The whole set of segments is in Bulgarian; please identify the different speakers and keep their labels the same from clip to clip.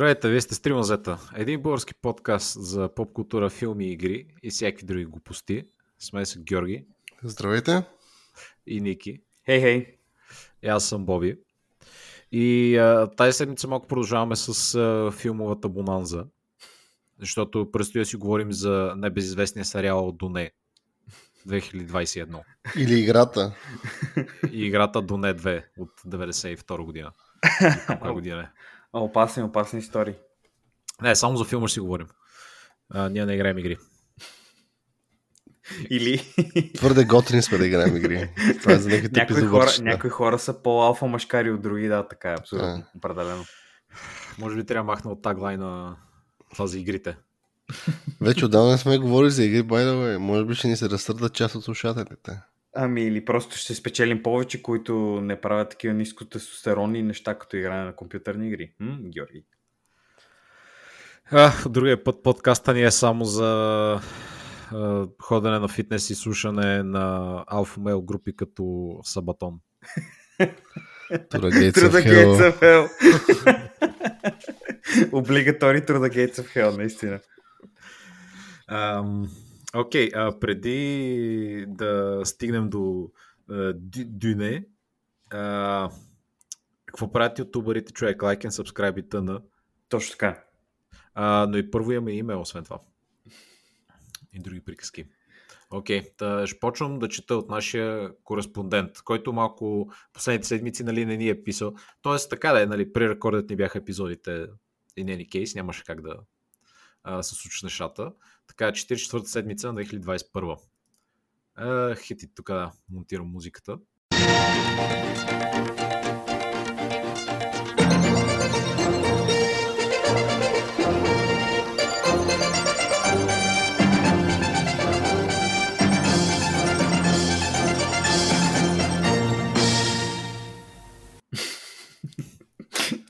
Speaker 1: Здравейте, вие сте Стримазета. Един български подкаст за поп култура, филми и игри и всякакви други глупости. С мен са Георги
Speaker 2: Здравейте.
Speaker 1: и Ники.
Speaker 3: Хей, хей.
Speaker 1: И аз съм Боби. И а, тази седмица малко продължаваме с а, филмовата бонанза. Защото предстои да си говорим за небезизвестния сериал Доне 2021.
Speaker 2: Или играта.
Speaker 1: И играта Доне 2 от 92 година. Коя година е?
Speaker 3: О, опасни, опасни истории.
Speaker 1: Не, само за филма ще си говорим. А, ние не играем игри.
Speaker 3: Или
Speaker 2: Твърде готини сме да играем игри. Това е за
Speaker 3: някои хора, някои хора са по-алфа машкари от други, да, така е, абсолютно, определено.
Speaker 1: Може би трябва да махна от таглайна това за игрите.
Speaker 2: Вече отдавна сме говорили за игри, by the way. Може би ще ни се разсърдат част от слушателите.
Speaker 3: Ами или просто ще спечелим повече, които не правят такива нискотестостеронни неща, като игране на компютърни игри. М, Георги.
Speaker 1: А, другия път подкаста ни е само за а, ходене на фитнес и слушане на алфа мейл групи като Сабатон.
Speaker 2: Тура Gates
Speaker 3: Труда
Speaker 2: of Hell.
Speaker 3: Облигатори Труда Gates of Hell, наистина.
Speaker 1: Ам, Окей, а, преди да стигнем до Дю- Дюне, а, какво правят ютуберите, човек? Лайк and subscribe и тъна.
Speaker 3: Точно така.
Speaker 1: А, но и първо имаме имейл, освен това. И други приказки. Окей, okay, ще почвам да чета от нашия кореспондент, който малко последните седмици нали, не ни е писал. Тоест така да е, нали, при рекордът ни бяха епизодите in any case, нямаше как да а, се случи нещата. Така, 44-та седмица на 2021. А, хити тук да монтирам музиката.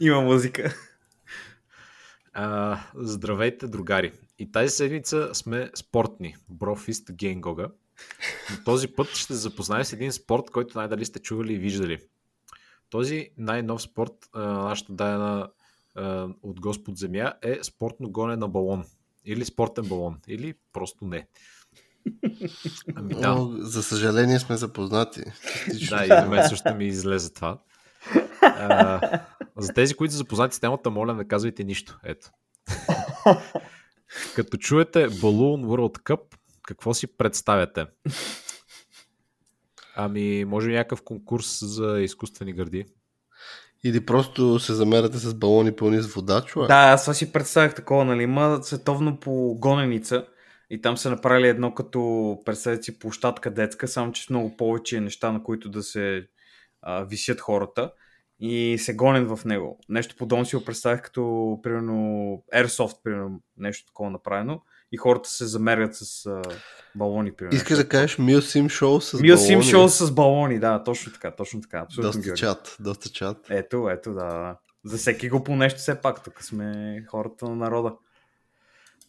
Speaker 3: Има музика.
Speaker 1: А, здравейте, другари! И тази седмица сме спортни. Брофист Гейнгога. Но този път ще запознаем с един спорт, който най-дали сте чували и виждали. Този най-нов спорт, а, нашата дадена а, от Господ Земя, е спортно гоне на балон. Или спортен балон. Или просто не. Ами да.
Speaker 2: О, за съжаление сме запознати.
Speaker 1: Да, и на мен също ми излезе това. А, за тези, които са запознати с темата, моля, не казвайте нищо. Ето. Като чуете Balloon World Cup, какво си представяте? Ами, може би някакъв конкурс за изкуствени гърди.
Speaker 2: Или просто се замеряте с балони пълни с вода, човек.
Speaker 3: Да, аз това си представях такова, нали? Има световно по гоненица и там са направили едно като, представете си, площадка детска, само че с много повече неща, на които да се а, висят хората и се гонят в него. Нещо подобно си го представях като, примерно, Airsoft, примерно, нещо такова направено и хората се замерят с а, балони, примерно.
Speaker 2: Искаш да кажеш Мил Сим шоу с
Speaker 3: Мил
Speaker 2: балони?
Speaker 3: Сим шоу с балони, да, точно така, точно така. Абсолютно,
Speaker 2: Доста
Speaker 3: Георги.
Speaker 2: чат, доста чат.
Speaker 3: Ето, ето, да, да. За всеки го по нещо все пак, тук сме хората на народа.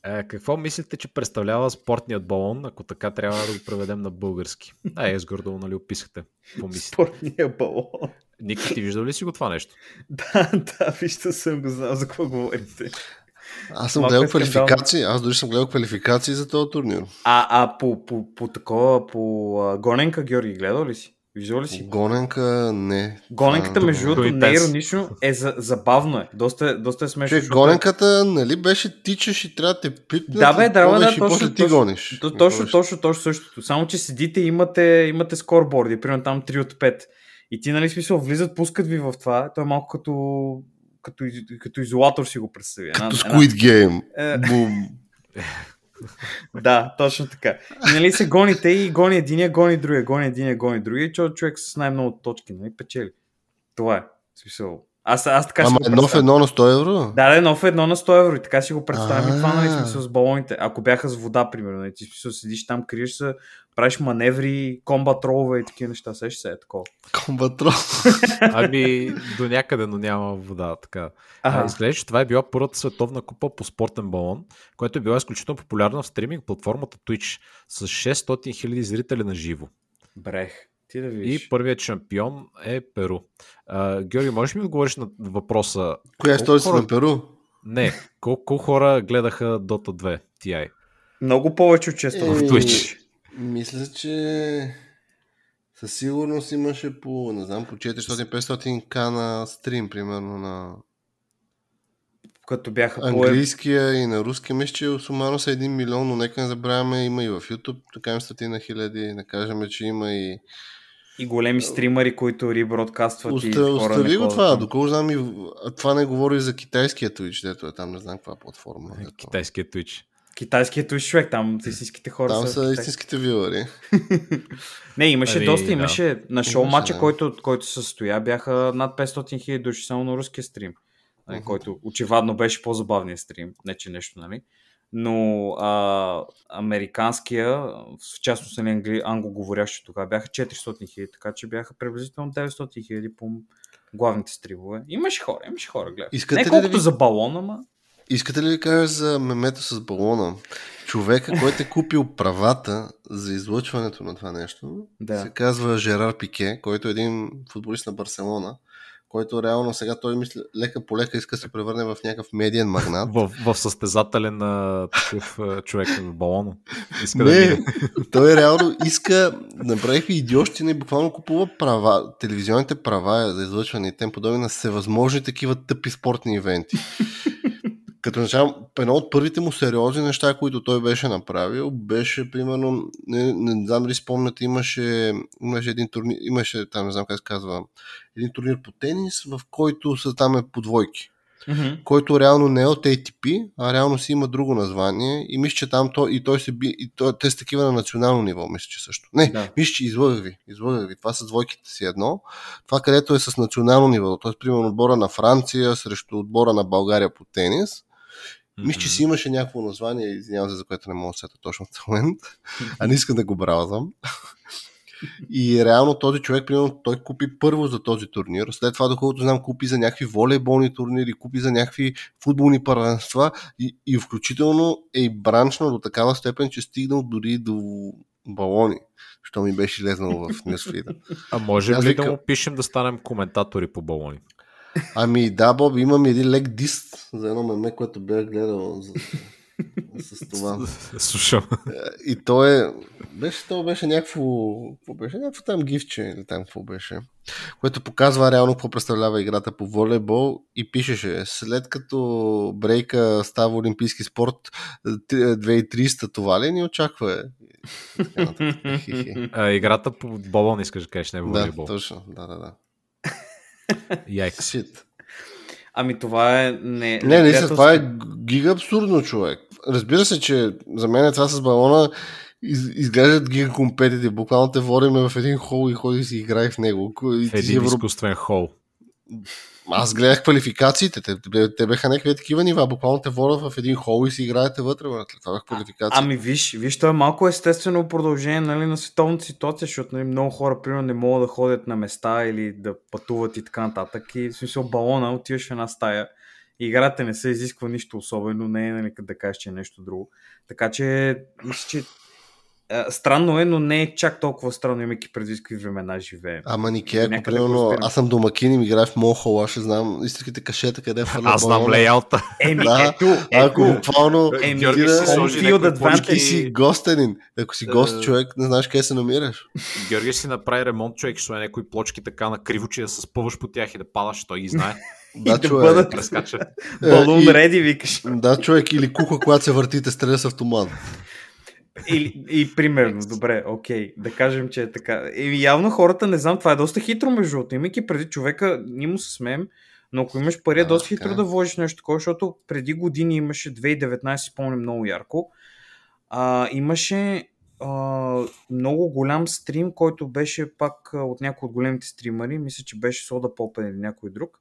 Speaker 1: Е, какво мислите, че представлява спортният балон, ако така трябва да го преведем на български? А, е, с гордо, нали, описахте. Какво мислите?
Speaker 3: Спортния балон.
Speaker 1: Ники, ти виждал ли си го това нещо?
Speaker 3: Да, да, вижте съм го знал за какво говорите.
Speaker 2: Аз съм
Speaker 3: Малко
Speaker 2: гледал
Speaker 3: е скандално.
Speaker 2: квалификации, аз дори съм гледал квалификации за този турнир.
Speaker 3: А, а по, по, по такова, по а, гоненка, Георги, гледал ли си? Виждал ли си?
Speaker 2: Гоненка, не.
Speaker 3: Гоненката,
Speaker 2: Това-
Speaker 3: между другото, не е иронично, е за, забавно е. Доста, е- доста е смешно. Защото-
Speaker 2: гоненката, нали беше тичаш и трябва да те пипнат
Speaker 3: Да, бе, да, да, точно,
Speaker 2: после ти
Speaker 3: точно.
Speaker 2: гониш.
Speaker 3: Точно,
Speaker 2: ходиш.
Speaker 3: точно, точно същото. Само, че седите и имате, имате скорборди, примерно там 3 от 5. И ти, нали, смисъл, влизат, пускат ви в това. То е малко като, като, като изолатор си го представи. Една-
Speaker 2: Като
Speaker 3: една-
Speaker 2: Squid Game.
Speaker 3: Е,
Speaker 2: Бум.
Speaker 3: Да, точно така. И нали се гоните и гони единия, гони другия, гони единия, гони другия и чо- човек с най-много точки, нали, печели. Това е. Смисъл. Аз, аз така
Speaker 2: Ама едно в едно на 100 евро?
Speaker 3: Да, да, едно в едно на 100 евро и така си го представям и това, нали, смисъл с балоните. Ако бяха с вода, примерно, нали, ти смисъл седиш там, криеш се, правиш маневри, комбат ролове и такива неща, сещаш се е такова.
Speaker 2: Комбатрол.
Speaker 1: Ами, до някъде, но няма вода. Така.
Speaker 3: Ага.
Speaker 1: изглежда, че това е била първата световна купа по спортен балон, която е била изключително популярна в стриминг платформата Twitch с 600 000 зрители на живо.
Speaker 3: Брех. Ти да видиш.
Speaker 1: И първият шампион е Перу. А, Георги, можеш ли ми да отговориш на въпроса?
Speaker 2: Коя е
Speaker 1: Колко
Speaker 2: столица
Speaker 1: хора-
Speaker 2: на Перу?
Speaker 1: Не, колко, хора гледаха Dota 2 TI?
Speaker 3: Много повече от често в Twitch.
Speaker 2: Мисля, че със сигурност имаше по, не знам, по 400-500 к на стрим, примерно на
Speaker 3: Като бяха по
Speaker 2: английския и на руски. Мисля, че сумарно са 1 милион, но нека не забравяме, има и в YouTube, така им стотина хиляди. Да кажем, че има и...
Speaker 3: и големи стримари, които ребродкастват и
Speaker 2: Оста,
Speaker 3: хора
Speaker 2: остави го това, доколко знам и... Това не говори за китайския Twitch, дето е там, не знам каква платформа. Дето...
Speaker 1: Китайския Twitch.
Speaker 3: Китайският Twitch човек, там истинските хора
Speaker 2: Там
Speaker 3: са,
Speaker 2: са истинските вилари.
Speaker 3: Не, имаше
Speaker 1: Ами,
Speaker 3: доста,
Speaker 1: да.
Speaker 3: имаше на шоу
Speaker 2: Имаше,
Speaker 3: матча,
Speaker 2: да.
Speaker 3: който, който се състоя, бяха над 500 хиляди души само на руския стрим,
Speaker 2: Мгм.
Speaker 3: който очевадно беше по-забавният стрим, не че нещо, нали? Но а, американския, в частност нали, англи, англоговорящи тогава, бяха 400 хиляди, така че бяха приблизително 900 хиляди по главните стримове. Имаше хора, имаше хора, гледай.
Speaker 2: Искате
Speaker 3: Не
Speaker 2: ли да
Speaker 3: колкото
Speaker 2: ви-
Speaker 3: за балона, ама...
Speaker 2: Искате ли да ви кажа за мемето с балона? Човека, който е купил правата за излъчването на това нещо,
Speaker 3: Да.
Speaker 2: се казва Жерар Пике, който е един футболист на Барселона, който реално сега той мисля, лека по лека иска да се превърне в някакъв медиен магнат.
Speaker 1: В, в състезателен а, такъв човек в балона. Иска да
Speaker 2: Не,
Speaker 1: мине.
Speaker 2: той реално иска, направиха идиощина и буквално купува права, телевизионните права за излъчване и тем подобни на всевъзможни такива тъпи спортни ивенти. Като начало, едно от първите му сериозни неща, които той беше направил, беше примерно, не, не знам дали спомняте, имаше, имаше един турнир, имаше там, не знам как се казва, един турнир по тенис, в който са там е по двойки
Speaker 3: Мгм.
Speaker 2: който реално не е от ATP, а реално си има друго название и мисля, че там той, и той се би, и той, те са такива на национално ниво, мисля, че също. Не,
Speaker 3: да.
Speaker 2: мисля, че излъгах ви, излъгах ви. Това са двойките си едно. Това, където е с национално ниво, т.е. примерно отбора на Франция срещу отбора на България по тенис, мисля, че си имаше някакво название, извинявам се, за което не мога да сета точно в момент, а не искам да го браузвам. И реално този човек, примерно, той купи първо за този турнир, след това, доколкото знам, купи за някакви волейболни турнири, купи за някакви футболни първенства и, и включително е и бранчно до такава степен, че стигнал дори до балони, що ми беше лезнало в нюсфида.
Speaker 1: А можем
Speaker 2: Аз
Speaker 1: ли да му пишем да станем коментатори по балони?
Speaker 2: Ами да, Боб, имам един лек дис за едно меме, което бях гледал за, с това.
Speaker 1: Слушам.
Speaker 2: И то е... Беше, то беше някакво... Какво беше? Някакво там гифче или там какво беше. Което показва реално какво представлява играта по волейбол и пишеше след като брейка става олимпийски спорт т- 2300 това ли ни очаква? Хи-хи.
Speaker 1: А, играта по балон искаш да кажеш, не
Speaker 2: да,
Speaker 1: волейбол.
Speaker 2: точно. Да, да, да. Shit.
Speaker 3: Ами това е... Не,
Speaker 2: Не,
Speaker 3: неприятелски.
Speaker 2: това е гига абсурдно, човек. Разбира се, че за мен е това с балона из, изглеждат гига компетити. Буквално те водиме в един хол и ходи си играй в него.
Speaker 1: В един
Speaker 2: евро...
Speaker 1: изкуствен хол.
Speaker 2: Аз гледах квалификациите. Те, те, те бяха някакви такива нива. Буквално те водят в един хол и си играете вътре. Братле. Това бях квалификация.
Speaker 3: Ами виж, виж, то е малко естествено продължение нали, на световната ситуация, защото нали, много хора, примерно, не могат да ходят на места или да пътуват и така нататък. И в смисъл балона, отиваш в една стая, и играта не се изисква нищо особено, не е нали, да кажеш, че е нещо друго. Така че, мисля, че странно е, но не е чак толкова странно, имайки предвид какви времена живеем.
Speaker 2: Ама Нике, ако примерно аз съм домакин и ми играе в моя хол, аз ще знам истинските кашета, къде е
Speaker 1: Аз знам лейаута.
Speaker 3: Еми,
Speaker 2: Да,
Speaker 3: ето,
Speaker 2: Ако
Speaker 3: ето,
Speaker 2: буквално
Speaker 3: Еми,
Speaker 2: ти
Speaker 1: си
Speaker 2: да- си
Speaker 1: плочки.
Speaker 2: гостенин. Ако си гост
Speaker 1: Е.
Speaker 2: човек, не знаеш къде се намираш.
Speaker 1: Георги си направи ремонт, човек, ще сложи някои плочки така на криво, че да се спъваш по тях и да падаш, той ги знае.
Speaker 2: Да,
Speaker 3: да
Speaker 2: човек.
Speaker 3: бъдат
Speaker 1: Прескача.
Speaker 3: балун
Speaker 2: и-
Speaker 3: реди, викаш.
Speaker 2: Да, човек, или куха, когато се върти, те стреля с автомат.
Speaker 3: Или, и примерно, добре, окей, да кажем, че е така. И явно хората, не знам, това е доста хитро между другото. Имайки преди човека, ние му се смеем, но ако имаш пари, е
Speaker 2: Да,
Speaker 3: доста
Speaker 2: така
Speaker 3: хитро
Speaker 2: е.
Speaker 3: да вложиш нещо такова, защото преди години имаше 2019, си спомням много ярко, а, имаше а, много голям стрим, който беше пак от някой от големите стримари, мисля, че беше Сода Попен или някой друг,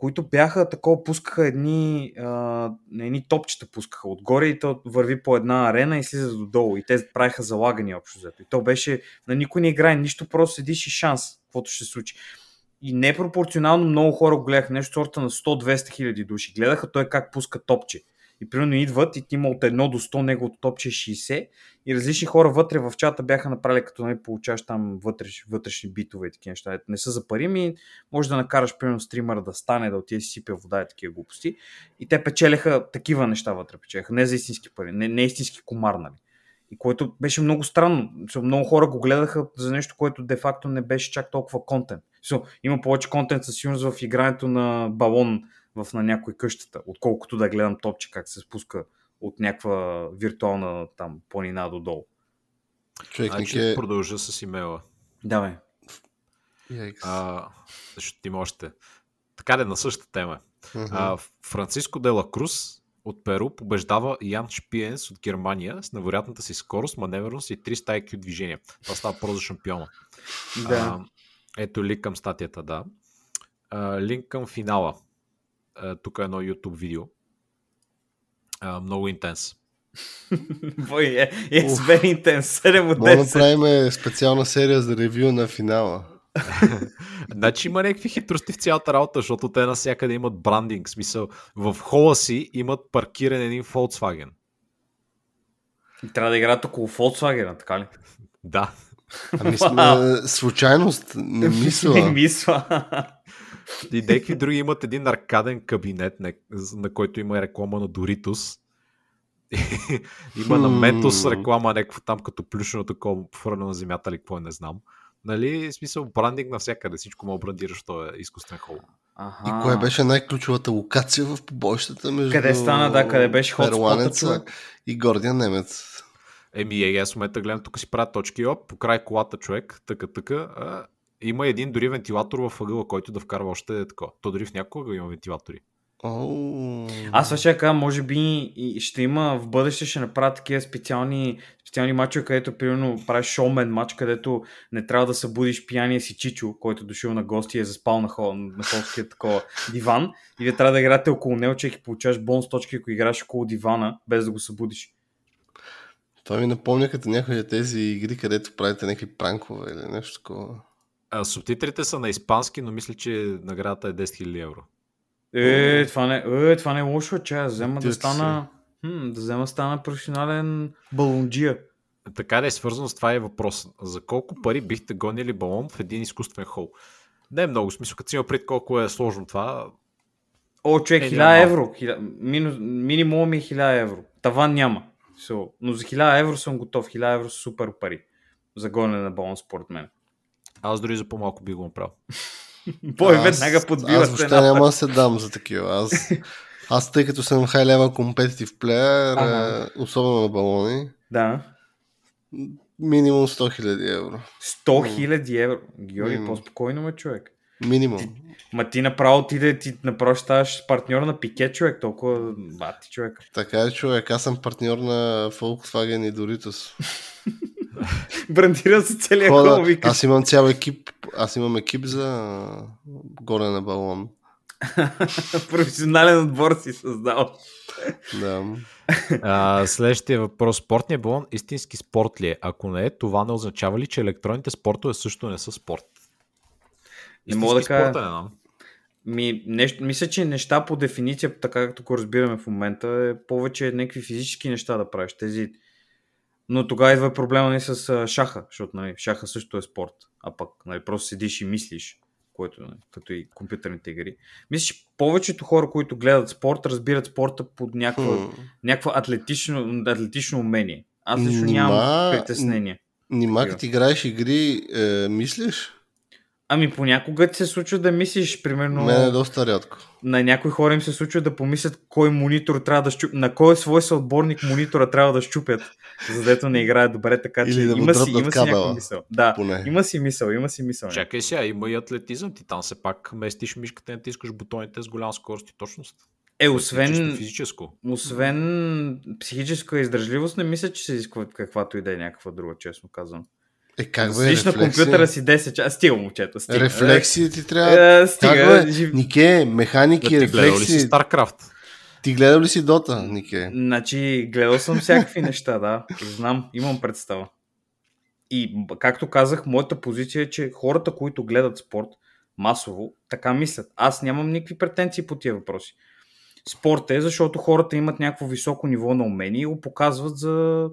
Speaker 3: които бяха такова, пускаха едни, а, едни топчета пускаха отгоре и то върви по една арена и слиза додолу и те правиха залагани общо взето. И то беше, на никой не играе, нищо, просто седиш и шанс, каквото ще се случи. И непропорционално много хора гледаха, нещо сорта на 100-200 хиляди души. Гледаха той как пуска топче. И примерно идват и има от 1 до 100, неговото топче е 60 и различни хора вътре в чата бяха направили като не получаваш там вътреш, вътрешни битове и такива неща. Не са за пари, ми може да накараш примерно стримера да стане, да отиде си сипе вода и такива глупости. И те печелеха такива неща вътре, печелеха, не за истински пари, не, не истински комар, нали. И което беше много странно. Много хора го гледаха за нещо, което де-факто не беше чак толкова контент. Има повече контент със сигурност в игрането на балон в на някой къщата, отколкото да гледам топче как се спуска от някаква виртуална там планина до долу.
Speaker 1: Човек, значи е... продължа с имейла.
Speaker 3: Давай.
Speaker 1: А, защото има още. Така да на същата тема. Uh-huh. А, Франциско Дела Круз от Перу побеждава Ян Шпиенс от Германия с невероятната си скорост, маневреност и 300 IQ движения. Това става про за шампиона.
Speaker 3: Да. А,
Speaker 1: ето линк към статията, да. А, линк към финала. Тук е едно YouTube видео. А, много интенс.
Speaker 3: Бой, е, е, very intense. 7 от 10.
Speaker 2: Може да направим специална серия за ревю на финала.
Speaker 1: значи има някакви хитрости в цялата работа, защото те навсякъде имат брандинг. В смисъл, в хола си имат паркиран един Volkswagen.
Speaker 3: И трябва да играят около Volkswagen, така ли?
Speaker 1: Да.
Speaker 2: Ами сме, случайност, не мисля.
Speaker 3: не мисля.
Speaker 1: И някакви други имат един аркаден кабинет, на който има реклама на Doritos. има на Mentos реклама, някакво там като плюшено такова, фърно на земята или какво не знам. Нали, смисъл брандинг навсякъде, всичко му брандираш, то е изкуствен хол.
Speaker 2: Ага. И кое беше най-ключовата локация в побойщата между
Speaker 3: Къде стана, да, къде беше хотспота
Speaker 2: и гордия немец?
Speaker 1: Еми, е, аз в момента гледам, тук си правят точки, оп, по край колата човек, така, така, а, има един дори вентилатор в ъгъла, който да вкарва още такова. То дори в някога има вентилатори.
Speaker 2: Oh.
Speaker 3: Аз ще кажа, може би ще има в бъдеще, ще направят такива специални, специални матчове, където примерно правиш шоумен матч, където не трябва да събудиш пияния си Чичо, който е дошъл на гости и е заспал на, хол, на холския такова диван и вие трябва да играете около него, че и получаваш бонус точки, ако играш около дивана, без да го събудиш.
Speaker 2: Това ми напомня като някои от тези игри, където правите някакви пранкове или нещо такова.
Speaker 1: А, субтитрите са на испански, но мисля, че наградата е 10 000 евро.
Speaker 3: Е, това не, е, това не е лошо, че аз взема да стана, хм, да взема стана професионален балунджия.
Speaker 1: Така да е свързано с това е въпрос. За колко пари бихте гонили балон в един изкуствен хол? Не е много смисъл, като си има пред колко е сложно това.
Speaker 3: О, човек, е, 1000 евро. Мину, минимум е 1000 евро. Таван няма. So, но за 1000 евро съм готов. 1000 евро са супер пари. За гонене на балон, според мен.
Speaker 1: Аз дори за по-малко би го направил.
Speaker 3: Бой веднага подбива
Speaker 2: Аз въобще няма да се дам за такива. Аз, аз тъй като съм high level competitive player, ага. Е, особено на балони,
Speaker 3: да.
Speaker 2: минимум 100 000 евро.
Speaker 3: 100 000 евро? Георги, по-спокойно ме човек.
Speaker 2: Минимум.
Speaker 3: Ти, ма ти направо отиде, ти направо ставаш партньор на Пике, човек, толкова бати човек.
Speaker 2: Така е, човек, аз съм партньор на Volkswagen и Doritos.
Speaker 3: Брандира се целият хол, викаш.
Speaker 2: Аз имам цял екип, аз имам екип за горе на балон.
Speaker 3: Професионален отбор си създал.
Speaker 2: Да.
Speaker 1: А, следващия въпрос. Спортният балон истински спорт ли е? Ако не е, това не означава ли, че електронните спортове също не са спорт?
Speaker 3: Не мога да кажа. Спорта, не Ми, нещо, мисля, че неща по дефиниция, така както го разбираме в момента, е повече някакви физически неща да правиш. Тези но тогава идва проблема ни с шаха, защото нали, шаха също е спорт, а пък нали, просто седиш и мислиш, което нали, като и компютърните игри. Мисля, че повечето хора, които гледат спорт, разбират спорта под някаква, някаква атлетично, атлетично умение. Аз лично нямам притеснение.
Speaker 2: Нима, като играеш игри, е, мислиш?
Speaker 3: Ами понякога ти се случва да мислиш, примерно...
Speaker 2: Мене е доста рядко.
Speaker 3: На някои хора им се случва да помислят кой монитор трябва да щупят, на кой свой съотборник монитора трябва да щупят, за да не играе добре, така че
Speaker 2: да
Speaker 3: има, си, има
Speaker 2: си
Speaker 3: някаква мисъл. Да, Поне. има си мисъл, има си мисъл.
Speaker 1: Чакай сега, има и атлетизъм, ти там се пак местиш мишката и натискаш бутоните с голяма скорост и точност.
Speaker 3: Е, освен,
Speaker 1: физическо.
Speaker 3: освен психическа издържливост, не мисля, че се изисква каквато и да е някаква друга, честно казвам.
Speaker 2: Е, как бе,
Speaker 3: на компютъра си 10 часа. Стига, момчето. Стига.
Speaker 2: Рефлексии ти трябва.
Speaker 3: Е, стига. Как
Speaker 2: бе? Нике, механики, да, рефлексии. Гледал ли
Speaker 1: си StarCraft?
Speaker 2: Ти гледал ли си Дота, Нике?
Speaker 3: Значи, гледал съм всякакви неща, да. Знам, имам представа. И, както казах, моята позиция е, че хората, които гледат спорт масово, така мислят. Аз нямам никакви претенции по тия въпроси. спорт е, защото хората имат някакво високо ниво на умение и го показват за,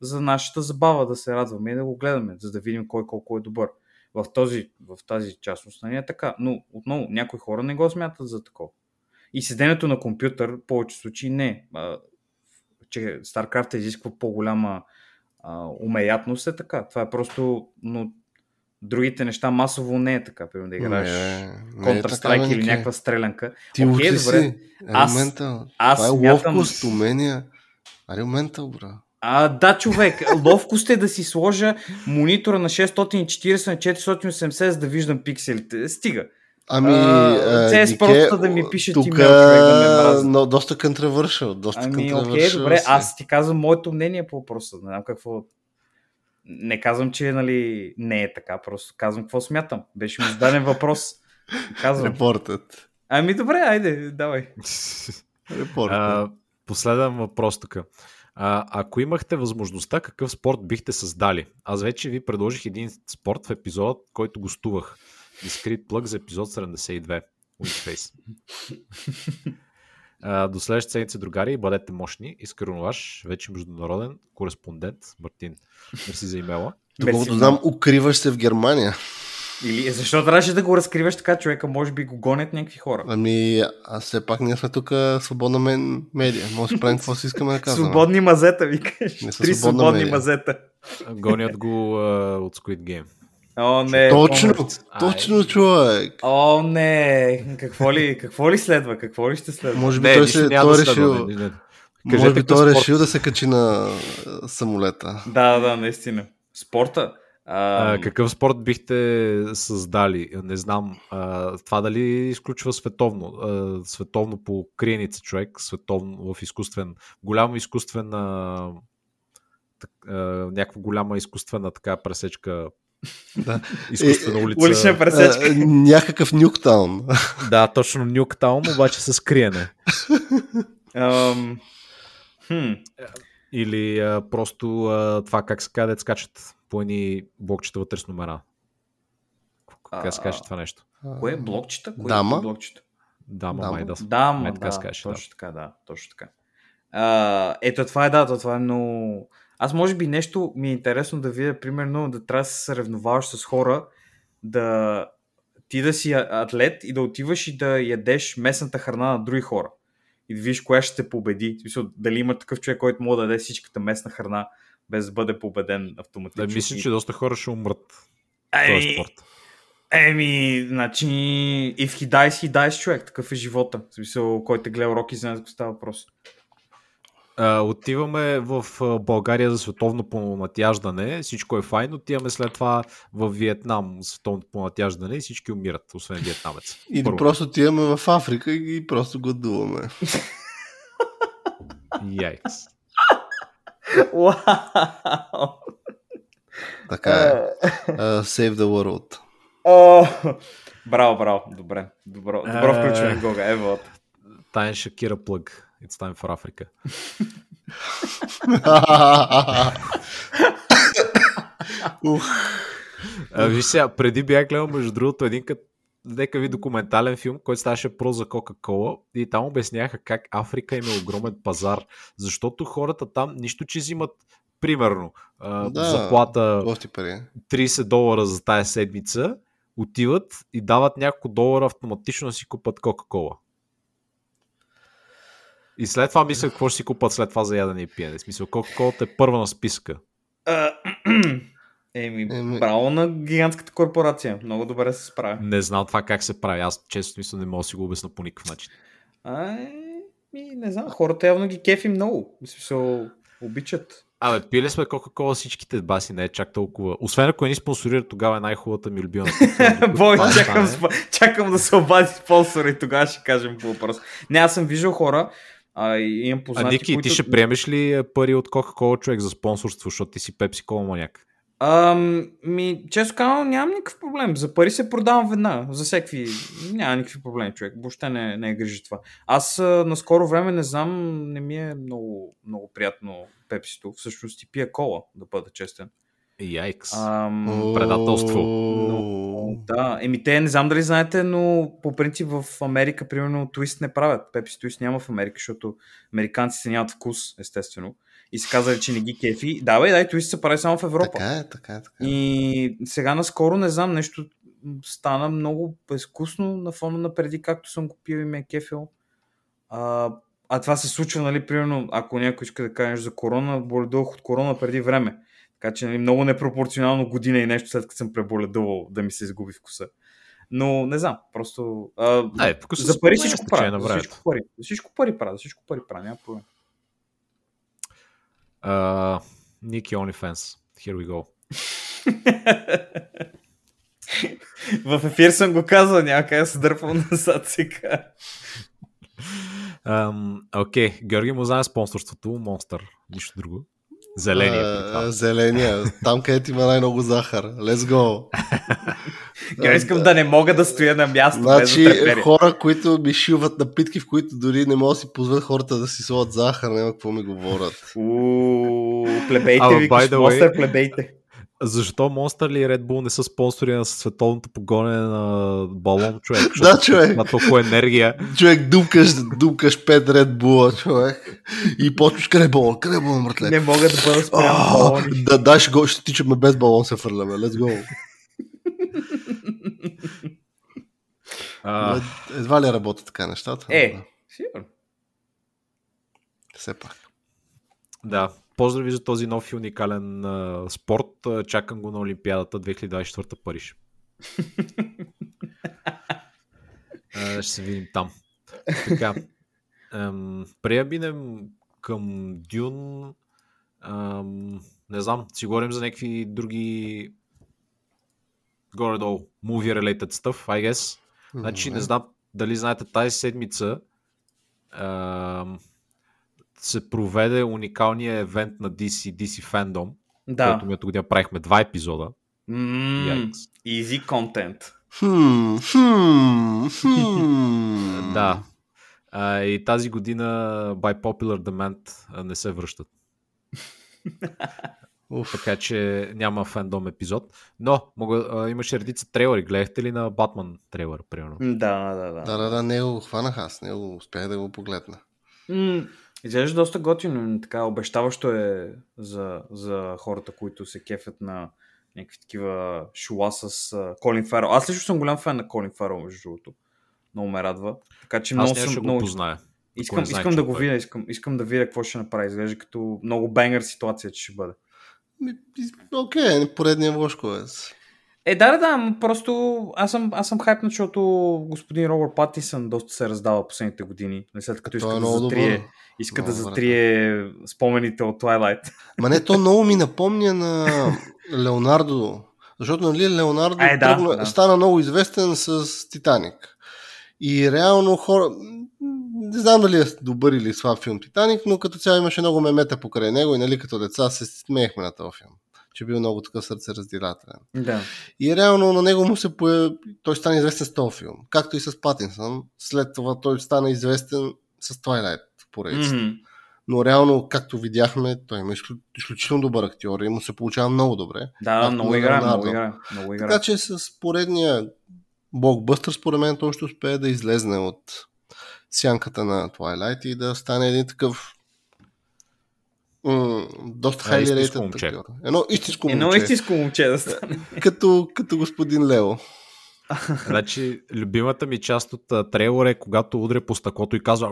Speaker 3: за нашата забава, да се радваме и да го гледаме, за да видим кой колко е добър. В, този, в тази частност не е така. Но отново, някои хора не го смятат за такова. И седенето на компютър, в повече случаи не. А, че StarCraft изисква по-голяма а, умеятност е така. Това е просто, но другите неща масово не е така. Примерно да играеш Counter-Strike или някаква стрелянка.
Speaker 2: Ти учи
Speaker 3: добре.
Speaker 2: си.
Speaker 3: Аз- аз
Speaker 2: Това е
Speaker 3: смятам-
Speaker 2: ловкост, умения. Аре, ментал, бра.
Speaker 3: А, да, човек. Ловкост е да си сложа монитора на 640 на 480, за да виждам пикселите. Стига.
Speaker 2: Ами,
Speaker 3: А,
Speaker 2: а,
Speaker 3: CS
Speaker 2: Дике,
Speaker 3: просто да ми пишат
Speaker 2: тук,
Speaker 3: имейл, човек, да ме мрази.
Speaker 2: но доста контравършил. Доста
Speaker 3: Ами, окей, добре,
Speaker 2: си.
Speaker 3: аз ти казвам моето мнение по въпроса. Не знам какво. Не казвам, че нали, не е така, просто казвам какво смятам. Беше ми зададен въпрос. Казвам.
Speaker 2: Репортът.
Speaker 3: Ами добре, айде, давай.
Speaker 2: Репортът.
Speaker 1: Последен въпрос тук. А, ако имахте възможността, какъв спорт бихте създали? Аз вече ви предложих един спорт в епизод, който гостувах. Дискрит плък за епизод 72. Winface. До следващата седмица, другари, бъдете мощни. Искрено ваш, вече международен кореспондент Мартин. Мерси за имейла.
Speaker 2: Доколкото знам, укриваш се в Германия.
Speaker 3: Или защо трябваше да го разкриваш така, човека? Може би го гонят някакви хора.
Speaker 2: Ами, аз все пак ние сме тук свободна мен, медия. Може да правим какво си искаме да казваме.
Speaker 3: Свободни мазета, викаш. Три свободни
Speaker 2: медия.
Speaker 3: мазета.
Speaker 1: Гонят го а, от Squid Game.
Speaker 3: О, не.
Speaker 2: Точно,
Speaker 3: помощ.
Speaker 2: точно човек.
Speaker 3: О, не. Какво ли, какво ли следва? Какво ли ще следва?
Speaker 2: Може би
Speaker 1: Не,
Speaker 2: той, се, той е
Speaker 1: да
Speaker 2: решил,
Speaker 1: не, не, не.
Speaker 2: може би той е
Speaker 1: спорт.
Speaker 2: решил да се качи на самолета.
Speaker 3: Да, да, наистина. Спорта. А,
Speaker 1: А, какъв спорт бихте създали? Не знам. А, това дали изключва световно? А, световно по криеница човек, световно в изкуствен, голяма изкуствена так, а, някаква голяма изкуствена така пресечка
Speaker 2: Да.
Speaker 1: изкуствена
Speaker 2: Е, е,
Speaker 1: улица.
Speaker 3: улична пресечка.
Speaker 2: А, някакъв нюктаун.
Speaker 1: Да, точно Нюктаун, обаче с криене.
Speaker 3: Ам, хм,
Speaker 1: Или а, просто а, това как се казва, скачат по едни блокчета вътре с номера. Как се каже това нещо?
Speaker 3: Кое е блокчета? Кое
Speaker 2: Дама?
Speaker 3: е блокчета?
Speaker 1: Да, ма,
Speaker 2: Дама.
Speaker 1: май да.
Speaker 3: Да, ма,
Speaker 1: Май така
Speaker 3: да,
Speaker 1: се каже, да.
Speaker 3: точно така, да, точно така. А, ето това е да, то това е много... Аз може би нещо ми е интересно да видя, примерно, да трябва да се съревноваваш с хора, да ти да си атлет и да отиваш и да ядеш местната храна на други хора. И да видиш коя ще те победи. Смисъл, дали има такъв човек, който може да даде всичката местна храна, без да бъде победен автоматично.
Speaker 1: Да, мисля, че доста хора ще умрат в този
Speaker 3: Еми,
Speaker 1: спорт.
Speaker 3: Еми, значи, if he dies, he dies, човек. Такъв е живота. В смисъл, който е гледал Роки, знае за какво става въпрос.
Speaker 1: А, отиваме в България за световно понатяждане, всичко е файн, отиваме след това в Виетнам за световно понатяждане и всички умират, освен виетнамец.
Speaker 2: Или
Speaker 1: Първо.
Speaker 2: просто отиваме в Африка и просто гладуваме.
Speaker 1: Яйкс.
Speaker 2: Така е. Uh, save the world.
Speaker 3: О, Браво, браво. Добре. Добро, добро
Speaker 1: Е.
Speaker 3: включване, Гога. Ево.
Speaker 1: Тайн Шакира плъг. It's time for Africa.
Speaker 2: Ух,
Speaker 1: А, виж сега, преди бях гледал, между другото, един кът нека ви документален филм, който ставаше про за Кока-Кола и там обясняха как Африка има огромен пазар, защото хората там нищо, че взимат примерно
Speaker 2: Да.
Speaker 1: заплата
Speaker 2: Гости пари.
Speaker 1: 30 долара за тая седмица, отиват и дават няколко долара автоматично да си купат Кока-Кола. И след това мисля какво ще си купат след това за ядене и пиене. В смисъл, Кока-Колата е първа на списъка.
Speaker 3: А, Еми,
Speaker 2: Еми.
Speaker 3: браво на гигантската корпорация. Много добре се справя.
Speaker 1: Не знам това как се прави. Аз често смисъл не мога да си го обясна по никакъв начин.
Speaker 3: А, ми, не знам, хората явно ги кефи много. Смисъл, обичат.
Speaker 1: Абе, пили сме Кока-Кола всичките баси, не е чак толкова. Освен ако ни спонсорира, тогава е най-хубавата ми любима.
Speaker 3: Бой, чакам, спа- чакам да се обади спонсора и тогава ще кажем по въпрос. Не, аз съм виждал хора, а, и имам
Speaker 1: А
Speaker 3: познати,
Speaker 1: Ники,
Speaker 3: които...
Speaker 1: ти ще приемеш ли пари от Кока-Кола човек за спонсорство, защото ти си Пепси Кола маняк?
Speaker 3: Ам, ми, често казвам, нямам никакъв проблем. За пари се продавам веднага. За всеки. Няма никакви проблеми, човек. Въобще не, не е грижи това. Аз а, на скоро време не знам, не ми е много, много приятно пепсито. Всъщност ти пия кола, да бъда честен.
Speaker 1: Яйкс.
Speaker 3: Ам,
Speaker 1: Предателство.
Speaker 3: но, да, еми те не знам дали знаете, но по принцип в Америка, примерно, твист не правят. Пепси твист няма в Америка, защото американците нямат вкус, естествено. И се казали, че не ги кефи. Да, бе, да, и се прави само в Европа.
Speaker 2: Така е, така е, така е.
Speaker 3: И сега наскоро, не знам, нещо стана много безвкусно на фона на преди, както съм го пил и ме е кефил. А, а това се случва, нали, примерно, ако някой иска да каже нещо за корона, боледувах от корона преди време. Така че нали, много непропорционално година и нещо след като съм преболедувал да ми се изгуби вкуса. Но не знам, просто... А,
Speaker 1: Да, е,
Speaker 3: за пари всичко За
Speaker 1: времето.
Speaker 3: всичко пари. Всичко пари правя. За всичко пари правя. Няма проблем.
Speaker 1: Uh, Ники OnlyFans. Here we go.
Speaker 3: в ефир съм го казал, да се дърпам назад сега.
Speaker 1: Окей, okay. Георги му знае спонсорството, Monster, нищо друго. Зеления.
Speaker 2: А, Зеления. Там, където има най-много захар. Let's go.
Speaker 3: Я искам да не мога да стоя на място
Speaker 2: Значи,
Speaker 3: без
Speaker 2: хора, които ми шиват напитки, в които дори не могат да си позволят хората да си слагат захар, няма какво ми говорят.
Speaker 3: Уу, плебейте ви,
Speaker 1: by the way-
Speaker 3: монстър плебейте.
Speaker 1: Защо Monster или Red Bull не са спонсори на световното погоне на балон, човек?
Speaker 2: Да, човек.
Speaker 1: Има толкова енергия.
Speaker 2: Човек, думкаш, думкаш 5 Red Bull, човек. И почваш къде е балон, къде е балон, братле?
Speaker 3: Не мога да бъда спрямо
Speaker 2: А,
Speaker 3: балони.
Speaker 2: Да, да, ще, го, ще тичаме без балон се фърляме. Let's go.
Speaker 1: А,
Speaker 2: Едва ли работят така нещата?
Speaker 3: Е, сигурно.
Speaker 2: Все пак.
Speaker 1: да. Поздрави за този нов и уникален а, спорт. Чакам го на Олимпиадата 2024 Париж. А, ще се видим там. Така. Ем, минем към Дюн, ем, не знам, си говорим за някакви други горе-долу movie-related stuff, I guess. Значи не знам дали знаете, тази седмица ем, се проведе уникалния евент на DC, DC Fandom,
Speaker 3: Да.
Speaker 1: който миналата година правихме два епизода. Яйкс.
Speaker 3: Easy content.
Speaker 1: Да. А, и тази година by popular demand а, не се връщат.
Speaker 2: Уф.
Speaker 1: Така че няма фандом епизод. Но мога, а, имаше редица трейлери. Гледахте ли на Батман трейлер, примерно?
Speaker 3: Да, да, да.
Speaker 2: Да, да, да, не го хванах аз, не го успях да го погледна.
Speaker 3: М, Изглежда доста готино, така обещаващо е за, за хората, които се кефят на някакви такива шула с а, Колин Фарел. Аз лично съм голям фен на Колин Фарел, между другото. Много ме радва. Така че много
Speaker 1: Аз нямаше
Speaker 3: съм...
Speaker 1: го
Speaker 3: Много...
Speaker 1: позная.
Speaker 3: Искам,
Speaker 1: че
Speaker 3: да
Speaker 1: е
Speaker 3: го
Speaker 1: той.
Speaker 3: видя, искам, искам да видя какво ще направи. Изглежда като много бенгър ситуация, че ще бъде.
Speaker 2: Ми, и- Окей, поредния Вошковец.
Speaker 3: Е, да, да, да, просто аз съм, аз съм хайпнат, защото господин Робърт Патисън доста се раздава последните години, след като иска
Speaker 2: е
Speaker 3: да затрие,
Speaker 2: добър.
Speaker 3: иска да
Speaker 2: Много добър,
Speaker 3: затрие спомените от Twilight.
Speaker 2: Ма не, то много ми напомня на Леонардо. Защото, нали, Леонардо
Speaker 3: Е, да,
Speaker 2: тръгна,
Speaker 3: да.
Speaker 2: стана много известен с Титаник. И реално хора... Не знам дали е добър или слаб филм Титаник, но като цяло имаше много мемета покрай него и нали като деца се смеехме на този филм. Че бил много такъв сърцераздирателен.
Speaker 3: Да.
Speaker 2: И реално на него му се появи... Той стана известен с този филм. Както и с Патинсън. След това той стана известен с Twilight поредицата.
Speaker 3: Мгм.
Speaker 2: Но реално, както видяхме, той има изклю- изключително добър актьор и му се получава много добре.
Speaker 3: Да, да, много
Speaker 2: Леонардо.
Speaker 3: много играе. Много играе.
Speaker 2: Така че с поредния блокбъстър, според мен, той ще успее да излезне от сянката на Twilight и да стане един такъв м- доста
Speaker 1: Е,
Speaker 2: хайли
Speaker 1: момче.
Speaker 2: актьор. Едно истинско
Speaker 3: Едно
Speaker 2: момче.
Speaker 3: истинско момче да стане.
Speaker 2: Като, като господин Лео.
Speaker 1: Значи, любимата ми част от трейлера е когато удря по стъклото и казва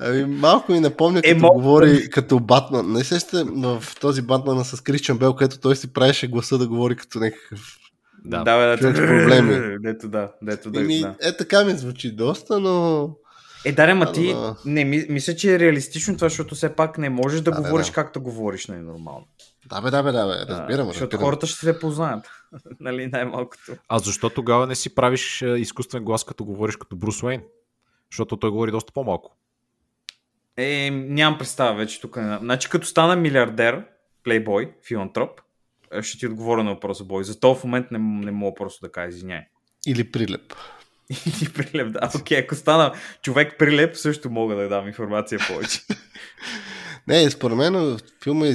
Speaker 2: Ами, малко ми напомня,
Speaker 3: Е,
Speaker 2: като
Speaker 3: мога-
Speaker 2: говори като Батман. Не се сте в този Батмана с Кришчан Бел, където той си правеше гласа да говори като някакъв
Speaker 1: Да.
Speaker 3: да, бе,
Speaker 2: човек с
Speaker 3: дето,
Speaker 2: проблеми.
Speaker 3: Дето да, дето да.
Speaker 2: Еми,
Speaker 3: да.
Speaker 2: е така ми звучи доста, но
Speaker 3: Е, да, ма ти,
Speaker 2: Да, да.
Speaker 3: не, ми, мисля, че е реалистично това, защото все пак не можеш да,
Speaker 2: Да,
Speaker 3: говориш
Speaker 2: да.
Speaker 3: както говориш, нали, нормално.
Speaker 2: да бе, да бе, да бе,
Speaker 3: Да,
Speaker 2: разбирам,
Speaker 3: Защото
Speaker 2: разбирам.
Speaker 3: хората ще се познаят. нали, най-малкото.
Speaker 1: А защо тогава не си правиш а, изкуствен глас, като говориш като Брус Уейн? Защото той говори доста по-малко.
Speaker 3: Е, нямам представа вече тук. Значи като стана милиардер, плейбой, филантроп, е, ще ти отговоря на въпроса, Бой. За този момент не, не мога просто да кажа извиняй.
Speaker 2: Или прилеп.
Speaker 3: Или прилеп, да. Окей, ако стана човек прилеп, също мога да дам информация повече.
Speaker 2: Не, според мен филма,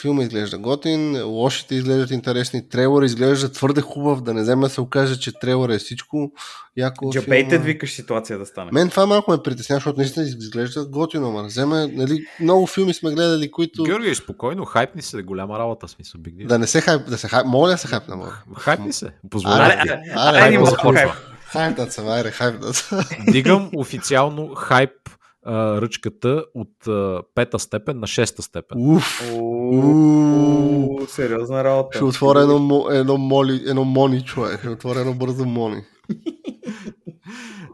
Speaker 2: филма изглежда готин, лошите изглеждат интересни, трейлър изглежда твърде хубав, да не вземе да се окаже, че трейлър е всичко. Яко
Speaker 3: Джабейте
Speaker 2: филма.
Speaker 3: викаш ситуация да стане.
Speaker 2: Мен това малко ме притеснява, защото наистина изглежда готино, ма вземе, нали, много филми сме гледали, които...
Speaker 1: Георги, спокойно, хайпни се, голяма работа, смисъл, биг
Speaker 2: Да не се хайп, да се хайп, моля да се хайпна, моля.
Speaker 1: Хайпни се,
Speaker 2: Аре,
Speaker 1: позволявай.
Speaker 3: Аре,
Speaker 1: ти.
Speaker 3: аре,
Speaker 2: аре,
Speaker 3: аре, ни
Speaker 2: хайпна
Speaker 3: малко
Speaker 1: започва.
Speaker 3: хайп.
Speaker 2: Хайпнат се, айде, хайпнат се.
Speaker 1: Дигам официално хайп а, ръчката от а, пета степен на шеста степен.
Speaker 2: Уф,
Speaker 3: Уу, Сериозна работа.
Speaker 2: ще отворя едно, едно, моли, едно мони, човек. Ще отворя едно бързо мони.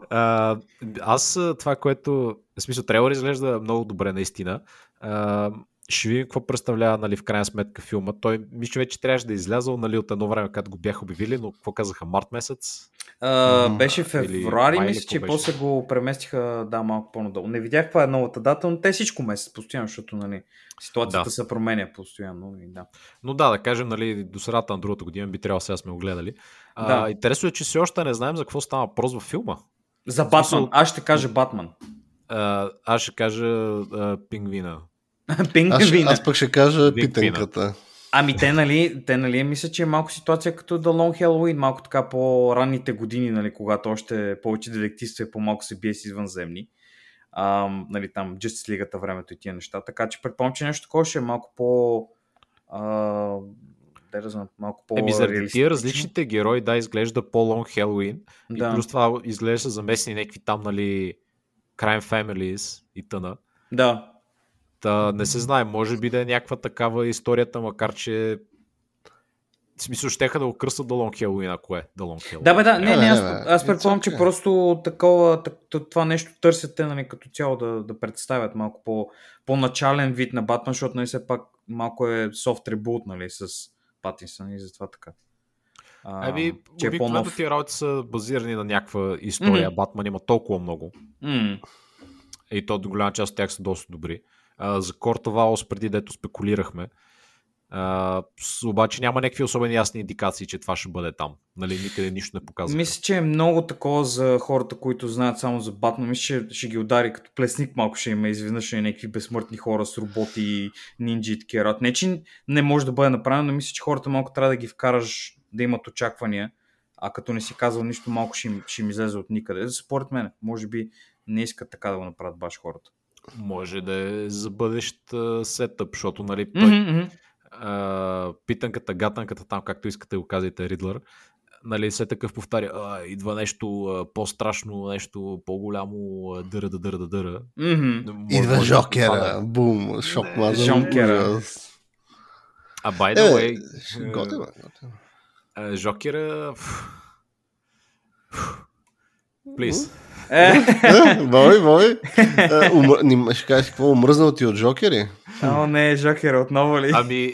Speaker 1: А, аз това, което... В смисъл, трейлър изглежда много добре, наистина. А, ще видим какво представлява, нали, в крайна сметка филма. Той, мисля, вече трябваше да е излязъл, нали, от едно време, когато го бяха обявили, но какво казаха, март месец?
Speaker 3: А, беше февруари, мисля, че
Speaker 1: беше?
Speaker 3: после го преместиха да, малко по-надолу. Не видях каква е новата дата, но те всичко месец постоянно, защото нали, ситуацията
Speaker 1: Да.
Speaker 3: се променя постоянно. И, да.
Speaker 1: Но да, да кажем, нали, до средата на другата година би трябвало сега сме го гледали. А,
Speaker 3: Да.
Speaker 1: Интересно е, че все още не знаем за какво става въпрос във филма.
Speaker 3: За Батман. Аз ще кажа Батман.
Speaker 1: А, аз ще кажа а, пингвина.
Speaker 2: Аз,
Speaker 3: Пингвина.
Speaker 2: аз пък ще кажа
Speaker 1: Вик
Speaker 2: питенката.
Speaker 3: Ами те, нали, те, нали, мисля, че е малко ситуация като The Long Halloween, малко така по-ранните години, нали, когато още повече детективство и по-малко се бие с извънземни. Ам, нали, там Justice League времето и тия неща. Така че предполагам, че нещо такова ще е малко по... А, да знам, малко по
Speaker 1: Еми, заради тия различните герои, да, изглежда по-лонг Хелоуин.
Speaker 3: Да.
Speaker 1: И плюс това изглежда замесени някакви там, нали, Crime Families и тъна.
Speaker 3: Да.
Speaker 1: Та, не се знае, може би да е някаква такава историята, макар че в смисъл, щеха да го кръстат до Лонг Хелоуин, ако е до Лонг Хелоуин.
Speaker 3: Да, бе, да, не,
Speaker 2: Не,
Speaker 3: не,
Speaker 2: не,
Speaker 3: аз,
Speaker 2: бе,
Speaker 3: аз предполагам, че просто такова, так- това нещо търсят те, нали, като цяло да, да представят малко по, по-начален вид на Батман, защото нали, все пак малко е софт ребут, нали, с Патинсън и затова така. А,
Speaker 1: Ами,
Speaker 3: че е
Speaker 1: обикновено
Speaker 3: по-нов.
Speaker 1: тия работи са базирани на някаква история.
Speaker 3: Мгм.
Speaker 1: Батман има толкова много.
Speaker 3: М,
Speaker 1: И то до голяма част от тях са доста добри. За Корта Ваус, преди дето спекулирахме, а, обаче няма някакви особени ясни индикации, че това ще бъде там. Нали, никъде нищо не показва.
Speaker 3: Мисля, че е много такова за хората, които знаят само за Батман. Мисля, че ще ги удари като плесник малко ще има изведнъж ще е някакви безсмъртни хора с роботи, нинджи и такива. Не, че не може да бъде направено, но мисля, че хората малко трябва да ги вкараш да имат очаквания, а като не си казал нищо, малко ще им, ще им излезе от никъде. Според мен, може би не искат така да го направят баш хората.
Speaker 1: Може да е за бъдещ а, сетъп, защото нали, той,
Speaker 3: мгм.
Speaker 1: а, питанката, гатанката там, както искате го казвайте, Ридлър, нали, все такъв повтаря, а, идва нещо а, по-страшно, нещо по-голямо, а, дъра, да дъра, да дъра. Може-
Speaker 2: Идва
Speaker 1: може да
Speaker 2: Жокера.
Speaker 1: е.
Speaker 2: Бум. Шок ужас.
Speaker 1: А by the way,
Speaker 2: Е, готино, е, готино.
Speaker 1: а, Жокера... фу, фу, Please.
Speaker 3: Е,
Speaker 2: Е, Бой, бой. Е, Ще кажеш какво, умръзнал ти от Жокери?
Speaker 3: О, не, Жокер, отново ли?
Speaker 1: Ами,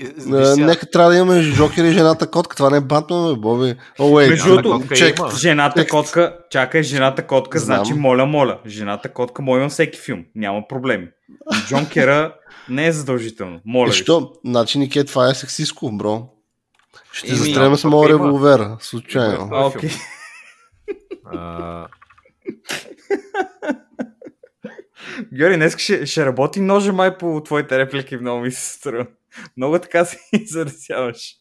Speaker 2: Нека трябва да имаме Жокери и жената котка. Това не е Батман, бе, Боби.
Speaker 3: Между
Speaker 1: Жената
Speaker 3: другото. Жената котка, чакай, жената котка, значи моля, моля. Жената котка във всеки филм, няма проблеми. Джон Кера не е задължително, моля.
Speaker 2: Защо? Значи, Нике, това е сексистко, бро. Ще застрелям с
Speaker 1: има.
Speaker 2: револвер, случайно.
Speaker 3: Окей.
Speaker 1: а,
Speaker 3: Георги, днес ще, ще работи ножа май по твоите реплики, много ми се струва. Много така се изразяваш.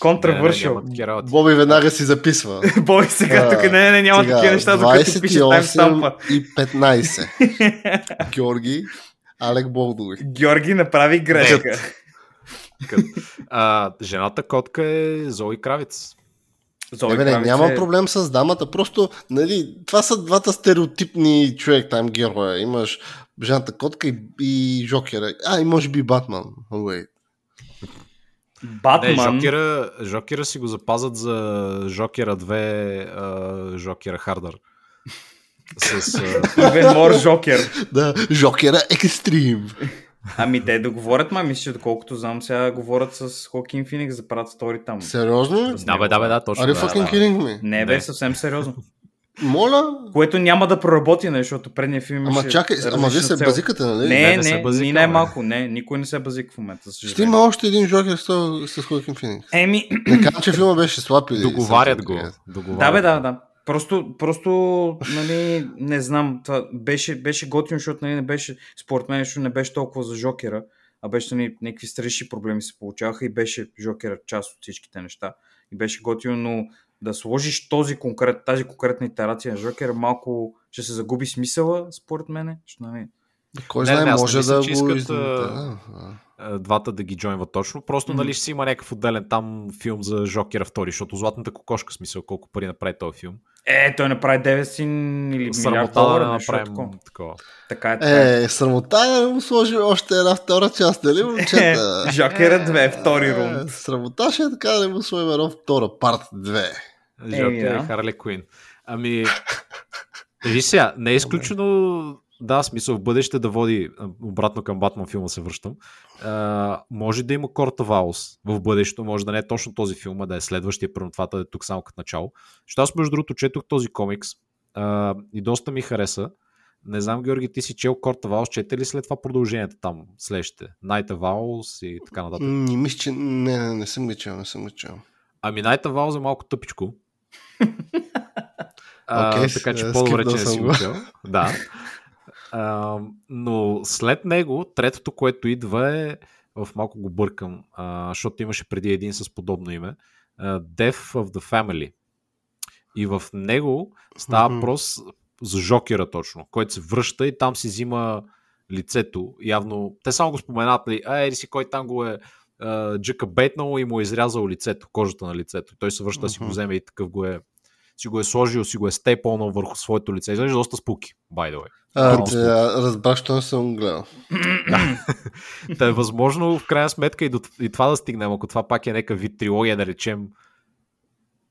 Speaker 3: Контравършъл.
Speaker 1: работи.
Speaker 2: Боби веднага си записва.
Speaker 3: Бой сега, тук не, не, не, няма
Speaker 2: Сега,
Speaker 3: такива неща, докато пише
Speaker 2: 28
Speaker 3: таймстампа.
Speaker 2: и 15. Георги, Алек Болдуи.
Speaker 3: Георги направи грешка.
Speaker 1: А, жената котка е Зои Кравец.
Speaker 3: Зои
Speaker 2: Не, бе, не,
Speaker 3: Кравец
Speaker 2: няма
Speaker 3: е-
Speaker 2: проблем с дамата, просто, нали, това са двата стереотипни човек там героя. Имаш жената котка и, и Жокера. А, и може би Батман. Wait.
Speaker 1: Не,
Speaker 3: Батман.
Speaker 1: Жокера, Жокера си го запазят за Жокера 2, а, Жокера Хардър. С,
Speaker 3: Even more Жокер.
Speaker 2: Да, Жокера Екстрим.
Speaker 3: Ами те да говорят, ма мисля, че доколкото знам, сега говорят с Хокин Феникс да правят стори там.
Speaker 2: Сериозно ли?
Speaker 1: Да, бе, да, бе, да, точно.
Speaker 2: Are you
Speaker 1: да,
Speaker 2: fucking
Speaker 1: да.
Speaker 2: kidding me?
Speaker 3: Не бе,
Speaker 1: Не.
Speaker 3: съвсем сериозно.
Speaker 2: Моля?
Speaker 3: Което няма да проработи, не, защото предния филм
Speaker 2: Ама чакай, ама вие се базикате, нали?
Speaker 3: Не,
Speaker 1: Не,
Speaker 3: не,
Speaker 1: не се
Speaker 3: не,
Speaker 1: базикаме.
Speaker 3: ни най-малко, не, никой не се базика в момента.
Speaker 2: Ще има още един Жокер с, с Хоакин Феникс.
Speaker 3: Еми,
Speaker 2: Не казвам, че филма беше слаб или...
Speaker 1: Договарят го. Договарят
Speaker 3: да бе, да, да. Просто, просто нали, не знам, това беше, беше готино, защото нали, не беше, според мен, не беше толкова за Жокера, а беше нали, някакви странични проблеми се получаваха и беше Жокера част от всичките неща. И беше готино, но да сложиш този конкрет, тази конкретна итерация на Жокера, малко ще се загуби смисъла, според мен. Ще, нали,
Speaker 2: Кой знае,
Speaker 1: не, аз не
Speaker 2: може
Speaker 1: мисля,
Speaker 2: да го...
Speaker 1: искат,
Speaker 2: да, да.
Speaker 1: А, двата да ги джойнват точно. Просто,
Speaker 3: Мгм.
Speaker 1: нали, ще си има някакъв отделен там филм за Жокера втори, защото Златната кокошка, смисъл, колко пари направи този филм.
Speaker 3: Е, той направи 9 или милиард
Speaker 1: Срамота
Speaker 3: долара,
Speaker 1: да направим
Speaker 3: такова.
Speaker 1: такова.
Speaker 3: Така е, така е.
Speaker 2: Е, срамота е да му сложи още една втора част, нали, момчета?
Speaker 3: Жокера 2, втори
Speaker 2: Е,
Speaker 3: рунд.
Speaker 2: Срамота ще е така да му сложим една втора парт 2.
Speaker 1: Жокер
Speaker 3: да.
Speaker 1: и Харли Куин. Ами, виж сега, не е изключено, да, смисъл в бъдеще да води обратно към Батман филма се връщам. А, може да има Корта Ваус в бъдещето, може да не е точно този филм, а да е следващия, първо това да е тук само като начало. Що аз между другото четох този комикс а, и доста ми хареса. Не знам, Георги, ти си чел Корта Ваус, чете ли след това продължението там, следващите? Найта Ваус и така нататък.
Speaker 2: Не мисля, че... Не, не, не съм ги чел, не съм ги чел.
Speaker 1: Ами Найта Ваус е малко тъпичко. А,
Speaker 2: Окей,
Speaker 1: така че по-добре, че не си
Speaker 2: го
Speaker 1: чел. Да. А, но след него, третото, което идва е, в малко го бъркам, а, защото имаше преди един с подобно име, а, Death of the Family. И в него става въпрос за Жокера точно, който се връща и там си взима лицето. Явно, те само го споменат, нали, а, еди си, кой там го е джъка бейтнал и му е изрязал лицето, кожата на лицето. Той се връща, да си го вземе и такъв го е си го е сложил, си го е стейпълнал върху своето лице. Изглежда доста спуки, by the way.
Speaker 2: А,
Speaker 1: Много
Speaker 2: те, а, разбрах, не съм гледал.
Speaker 1: Та е възможно в крайна сметка и, до, и това да стигнем, ако това пак е някакъв вид трилогия, да речем,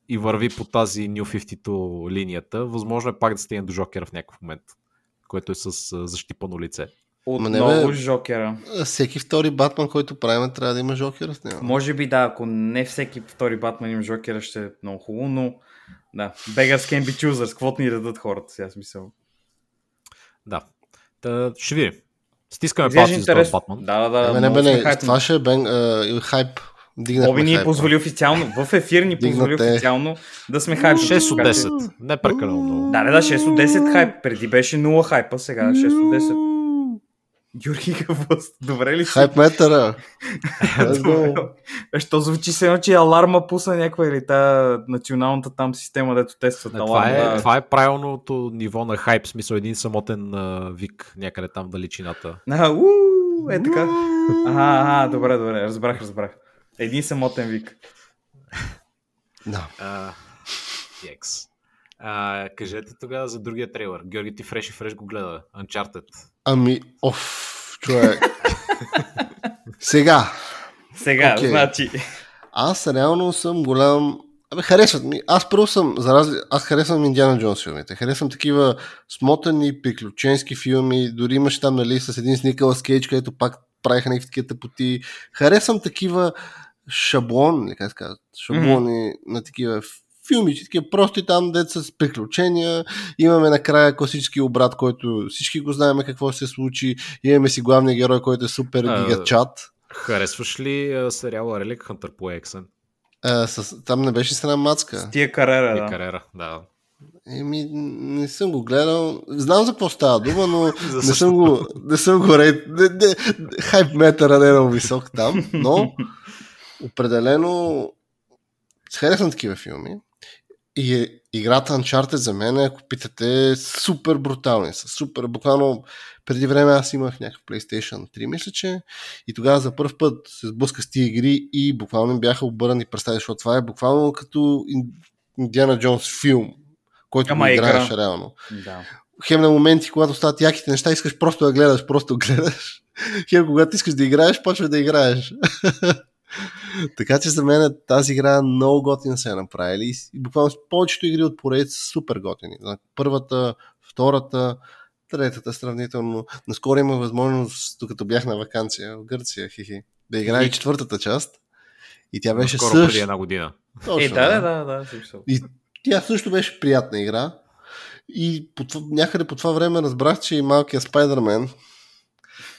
Speaker 1: и върви по тази New 52 линията, възможно е пак да стигне до Жокера в някакъв момент, което е с защипано лице.
Speaker 2: Не,
Speaker 3: Отново
Speaker 2: бе.
Speaker 3: Жокера.
Speaker 2: Всеки втори Батман, който правим, трябва да има Жокера с него.
Speaker 3: Може би да, ако не всеки втори Батман има Жокера, ще е много хубаво, но да, beggars can be choosers, каквото ни дадат хората, сега смисъл.
Speaker 1: Да. Та, ще видим. Стискаме палци за този. Батман.
Speaker 3: Да, да, да.
Speaker 2: Абе, не, не,
Speaker 3: хайпнати.
Speaker 2: това ще е бен, а, хайп. Дигнахме
Speaker 3: Боби ни
Speaker 2: хайпа.
Speaker 3: позволи официално, в ефир ни позволи
Speaker 2: Дигнате.
Speaker 3: официално да сме хайп.
Speaker 1: 6 от 10. Не прекалено много.
Speaker 3: Да, да, да, 6 от 10 хайп. Преди беше 0 хайпа, сега 6 от 10. Георги какво? сте? Добре ли си?
Speaker 2: Хайп метъра. Go.
Speaker 3: Що звучи се едно, че аларма пусна някаква или та националната там система, дето тестват
Speaker 1: това,
Speaker 3: аларма.
Speaker 1: е,
Speaker 3: да.
Speaker 1: това е правилното ниво на хайп, смисъл един самотен а, вик някъде там далечината.
Speaker 3: А, уу, е така. Ага, ага, добре, добре, разбрах, разбрах. Един самотен вик.
Speaker 2: Да.
Speaker 1: А, Екс. А, кажете тогава за другия трейлър. Георги ти фреш и фреш го гледа. Uncharted.
Speaker 2: Ами, оф, човек. Сега,
Speaker 3: Сега,
Speaker 2: Окей.
Speaker 3: значи.
Speaker 2: аз реално съм голям... Абе, харесват ми. Аз първо съм, за разли... аз харесвам Индиана Джонс филмите. Харесвам такива смотани, приключенски филми. Дори имаш там, нали, с един с Николас Кейдж, където пак правиха някакви такива тъпоти. Харесвам такива шаблон, как се казват, шаблони на такива филми, че такива прости там, деца с приключения. Имаме накрая класически обрат, който всички го знаем какво се случи. Имаме си главния герой, който е супер гигачат.
Speaker 1: Харесваш ли а, сериала Relic Hunter по Ексен?
Speaker 2: С, там не беше с една мацка.
Speaker 3: С тия карера, да.
Speaker 1: кариера, да.
Speaker 2: Еми, не съм го гледал. Знам за какво става дума, но не съм го, не съм го рейт. Не, не, хайп метъра не е много висок там, но определено харесвам такива филми. И е, играта Uncharted за мен, ако питате, е супер брутални са. Супер, буквално преди време аз имах някакъв PlayStation 3, мисля, че и тогава за първ път се сблъска с тия игри и буквално бяха обърнани представи, защото това е буквално като Индиана Джонс филм, който
Speaker 3: Ама
Speaker 2: го играеш
Speaker 3: игра.
Speaker 2: реално.
Speaker 3: да.
Speaker 2: Хем на моменти, когато стават яките неща, искаш просто да гледаш, просто гледаш. Хем когато искаш да играеш, почва да играеш. така че за мен тази игра много готина се е направили. И буквално с повечето игри от поредица са супер готини. Първата, втората, третата сравнително. Наскоро има възможност, докато бях на вакансия в Гърция, хихи, да играя и четвъртата част. И тя беше
Speaker 1: Скоро преди
Speaker 2: също.
Speaker 1: една година.
Speaker 2: Точно,
Speaker 3: Е, да, да, да, да, смисъл.
Speaker 2: и тя също беше приятна игра. И по някъде по това време разбрах, че и малкият Спайдермен